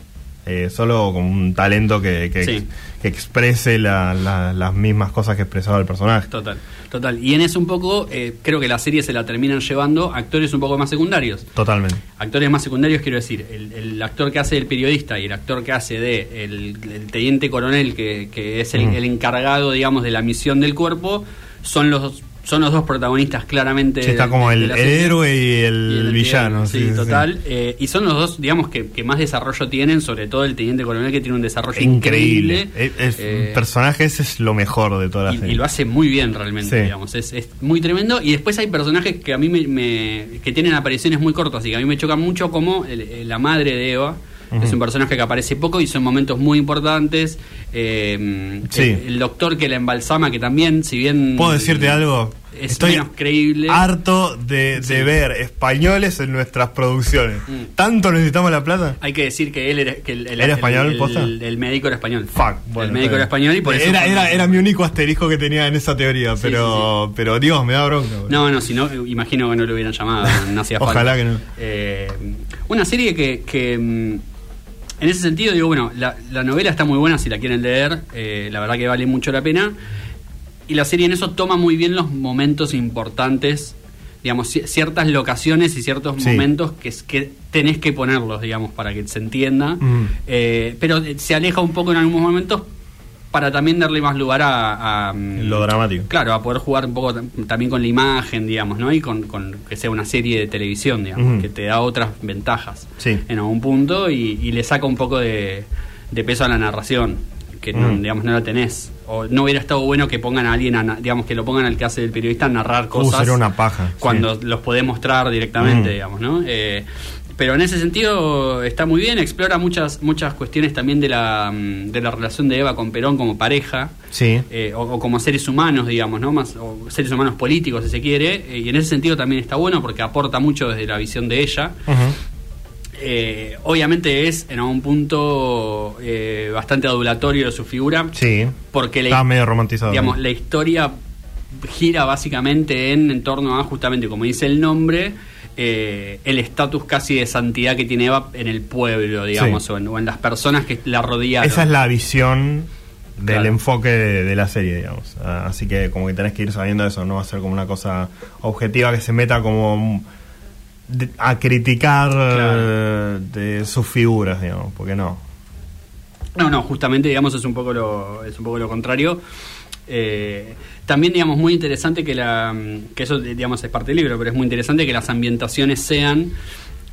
eh, solo con un talento que, que, Sí. Que exprese la- la- las mismas cosas que expresaba el personaje. Total, total. Y en eso un poco, eh, creo que la serie se la terminan llevando actores un poco más secundarios. Totalmente. Actores más secundarios, quiero decir, el, el actor que hace el periodista y el actor que hace de el, el teniente coronel, que, que es el, Mm. el encargado, digamos, de la misión del cuerpo, son los son los dos protagonistas claramente. Sí, está como de el, héroe y el, Y el villano. Sí, sí, sí, total. eh, y son los dos, digamos, que, que más desarrollo tienen, sobre todo el teniente coronel, que tiene un desarrollo Increíble. increíble. El, el Eh, personaje ese es lo mejor de toda la y, serie. y lo hace muy bien realmente, Sí. digamos, es, es muy tremendo. Y después hay personajes que a mí me, me- que tienen apariciones muy cortas y que a mí me chocan mucho, como la madre de Eva. Es un personaje que aparece poco y son momentos muy importantes. Eh, Sí. el, el doctor que la embalsama, que también, si bien. ¿Puedo decirte algo? Es Estoy menos creíble. harto de, de Sí. ver españoles en nuestras producciones. Mm. ¿Tanto necesitamos la plata? Hay que decir que él era. Que el, el- ¿Era español, el, posta? el- médico era español. Fuck. Bueno, el médico era español y por eso. Era, era, era mi único asterisco que tenía en esa teoría, Sí, pero, pero Dios, me da bronca. No, no, si no, imagino que no lo hubieran llamado, no hacía [LAUGHS] falta. Ojalá que no. Eh, una serie que, que, mm, en ese sentido, digo, bueno, la, la novela está muy buena si la quieren leer, eh, la verdad que vale mucho la pena. Y la serie en eso toma muy bien los momentos importantes, digamos, ci- ciertas locaciones y ciertos Sí. momentos que, es- que tenés que ponerlos, digamos, para que se entienda. Mm. Eh, pero se aleja un poco en algunos momentos para también darle más lugar a... a, mm, Lo dramático. Claro, a poder jugar un poco tam- también con la imagen, digamos, ¿no? Y con, con que sea una serie de televisión, digamos, que te da otras ventajas Sí. en algún punto y, y le saca un poco de, de peso a la narración, que no, digamos, no la tenés. O no hubiera estado bueno que pongan a alguien, a digamos, que lo pongan al que hace el periodista a narrar Uh, cosas sería una paja. cuando sí. los podés mostrar directamente, digamos, ¿no? Eh, pero en ese sentido está muy bien, explora muchas muchas cuestiones también de la, mm, de la relación de Eva con Perón como pareja Sí. eh, o, o como seres humanos, digamos, ¿no? Más, o seres humanos políticos, si se quiere, eh, y en ese sentido también está bueno porque aporta mucho desde la visión de ella. Ujú. Eh, obviamente es en algún punto eh, bastante adulatorio de su figura, Sí. porque la, medio romantizado. digamos, la historia gira básicamente en, en torno a, justamente como dice el nombre, eh, el estatus casi de santidad que tiene Eva en el pueblo, digamos, Sí. o, en, o en las personas que la rodearon. Esa es la visión del Claro. enfoque de, de la serie, digamos. Ah, Así que como que tenés que ir sabiendo eso, no va a ser como una cosa objetiva que se meta como a criticar Claro. eh, de sus figuras, digamos, porque no. No, no, justamente, digamos, es un poco lo, es un poco lo contrario. Eh, también, digamos, muy interesante que la. que eso, digamos, es parte del libro, pero es muy interesante que las ambientaciones sean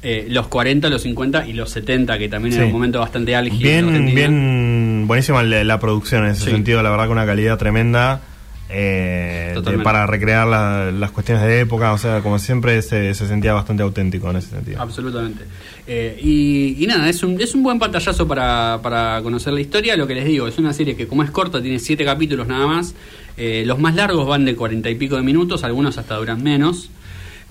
eh, los 40, los 50 y los 70, que también era Sí. un momento bastante álgido. en Bien, bien, buenísima la, la producción en ese Sí. sentido, la verdad que una calidad tremenda. Eh, de- para recrear la- las cuestiones de época, o sea, como siempre se, se sentía bastante auténtico en ese sentido. Absolutamente. Eh, y, y nada, es un, es un buen pantallazo para, para conocer la historia. Lo que les digo, es una serie que como es corta, tiene siete capítulos nada más. Eh, los más largos van de cuarenta y pico de minutos, algunos hasta duran menos.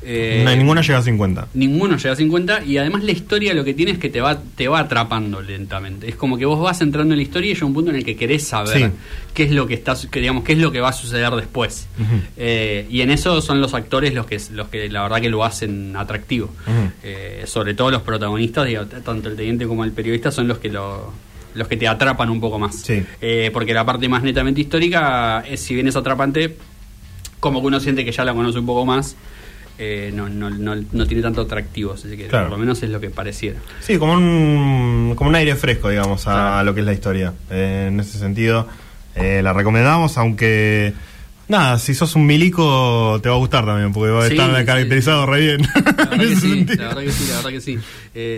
Eh, No, ninguna llega a 50. Ninguno llega a 50 y además la historia lo que tiene es que te va, te va atrapando lentamente. Es como que vos vas entrando en la historia y llega un punto en el que querés saber Sí. qué es lo que está, que digamos, qué es lo que va a suceder después. Eh, y en eso son los actores los que los que la verdad que lo hacen atractivo. Eh, sobre todo los protagonistas, digo, t- tanto el teniente como el periodista son los que lo los que te atrapan un poco más. Sí. Eh, porque la parte más netamente histórica, es, si bien es atrapante, como que uno siente que ya la conoce un poco más, eh, no, no, no, no tiene tanto atractivo, así que Claro. por lo menos es lo que pareciera. Sí, como un, como un aire fresco, digamos, a, Claro. lo que es la historia. Eh, en ese sentido, eh, la recomendamos, aunque. Nada, si sos un milico te va a gustar también, porque va a Sí, estar sí. caracterizado re bien. La [LAUGHS] verdad, que sí, la verdad que sí, la verdad que sí.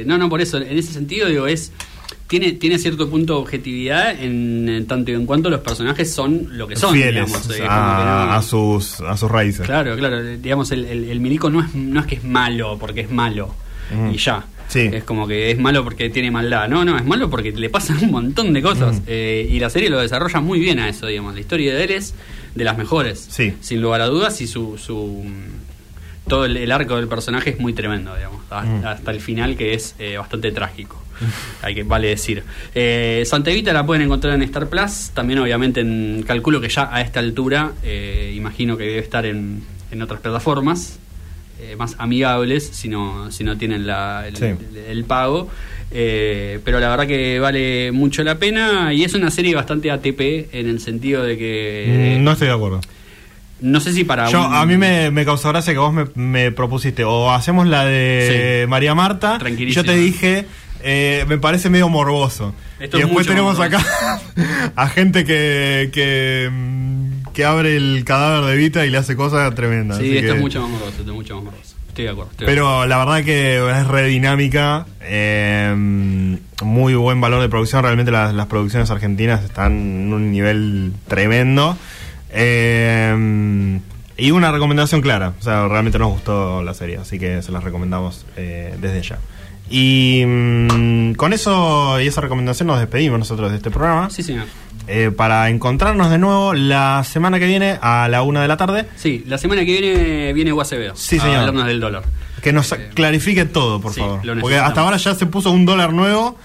No, no, por eso, en ese sentido, digo, es. Tiene, tiene cierto punto de objetividad en, en tanto y en cuanto los personajes son lo que son, Fieles digamos. a, sus, a sus raíces. Claro, claro. Digamos, el, el, el milico no es, no es que es malo porque es malo Ujú. y ya. Sí. Es como que es malo porque tiene maldad. No, no, es malo porque le pasan un montón de cosas. Ujú. Eh, y la serie lo desarrolla muy bien a eso, digamos. La historia de él es de las mejores. Sí. Sin lugar a dudas y su... su todo el, el arco del personaje es muy tremendo, digamos. Hasta, Ujú. hasta el final que es eh, bastante trágico. Hay que vale decir. Eh, Santa Evita la pueden encontrar en Star Plus. También, obviamente, en, calculo que ya a esta altura, eh, imagino que debe estar en, en otras plataformas. eh, más amigables si no, si no tienen la, el, Sí. el- el pago. Eh, pero la verdad que vale mucho la pena y es una serie bastante ATP en el sentido de que Mm, no estoy de acuerdo. no sé si para Yo, un- a mí me, me causó gracia que vos me, me propusiste o hacemos la de Sí. María Marta y yo te dije eh, me parece medio morboso Esto y es después tenemos acá [LAUGHS] a gente que, que mm, que abre el cadáver de Vita y le hace cosas tremendas Sí, esto que- es mucho más morboso, esto es mucho más morboso. Estoy de acuerdo. estoy de pero la verdad que es re dinámica eh, muy buen valor de producción realmente las, las producciones argentinas están en un nivel tremendo eh, y una recomendación clara o sea realmente nos gustó la serie así que se las recomendamos eh, desde ya y mm, con eso y esa recomendación nos despedimos nosotros de este programa Sí, señor. Eh, para encontrarnos de nuevo la semana que viene a la una de la tarde Sí, la semana que viene viene Guasevedo. Sí, a señor. hablarnos del dólar. Que nos Eh, clarifique todo, por sí, favor. Porque hasta ahora ya se puso un dólar nuevo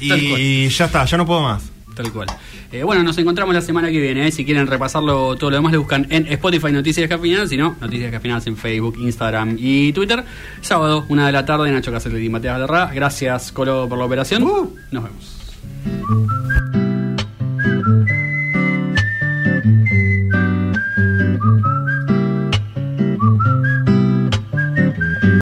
y ya está, ya no puedo más. Tal cual. Eh, bueno, nos encontramos la semana que viene. ¿eh? Si quieren repasarlo todo lo demás, le buscan en Spotify Noticias Descafinadas. Si no, Noticias Descafinadas en Facebook, Instagram y Twitter. Sábado, una de la tarde, Nacho Caselli y Derra. Gracias, Colo, por la operación. Nos vemos.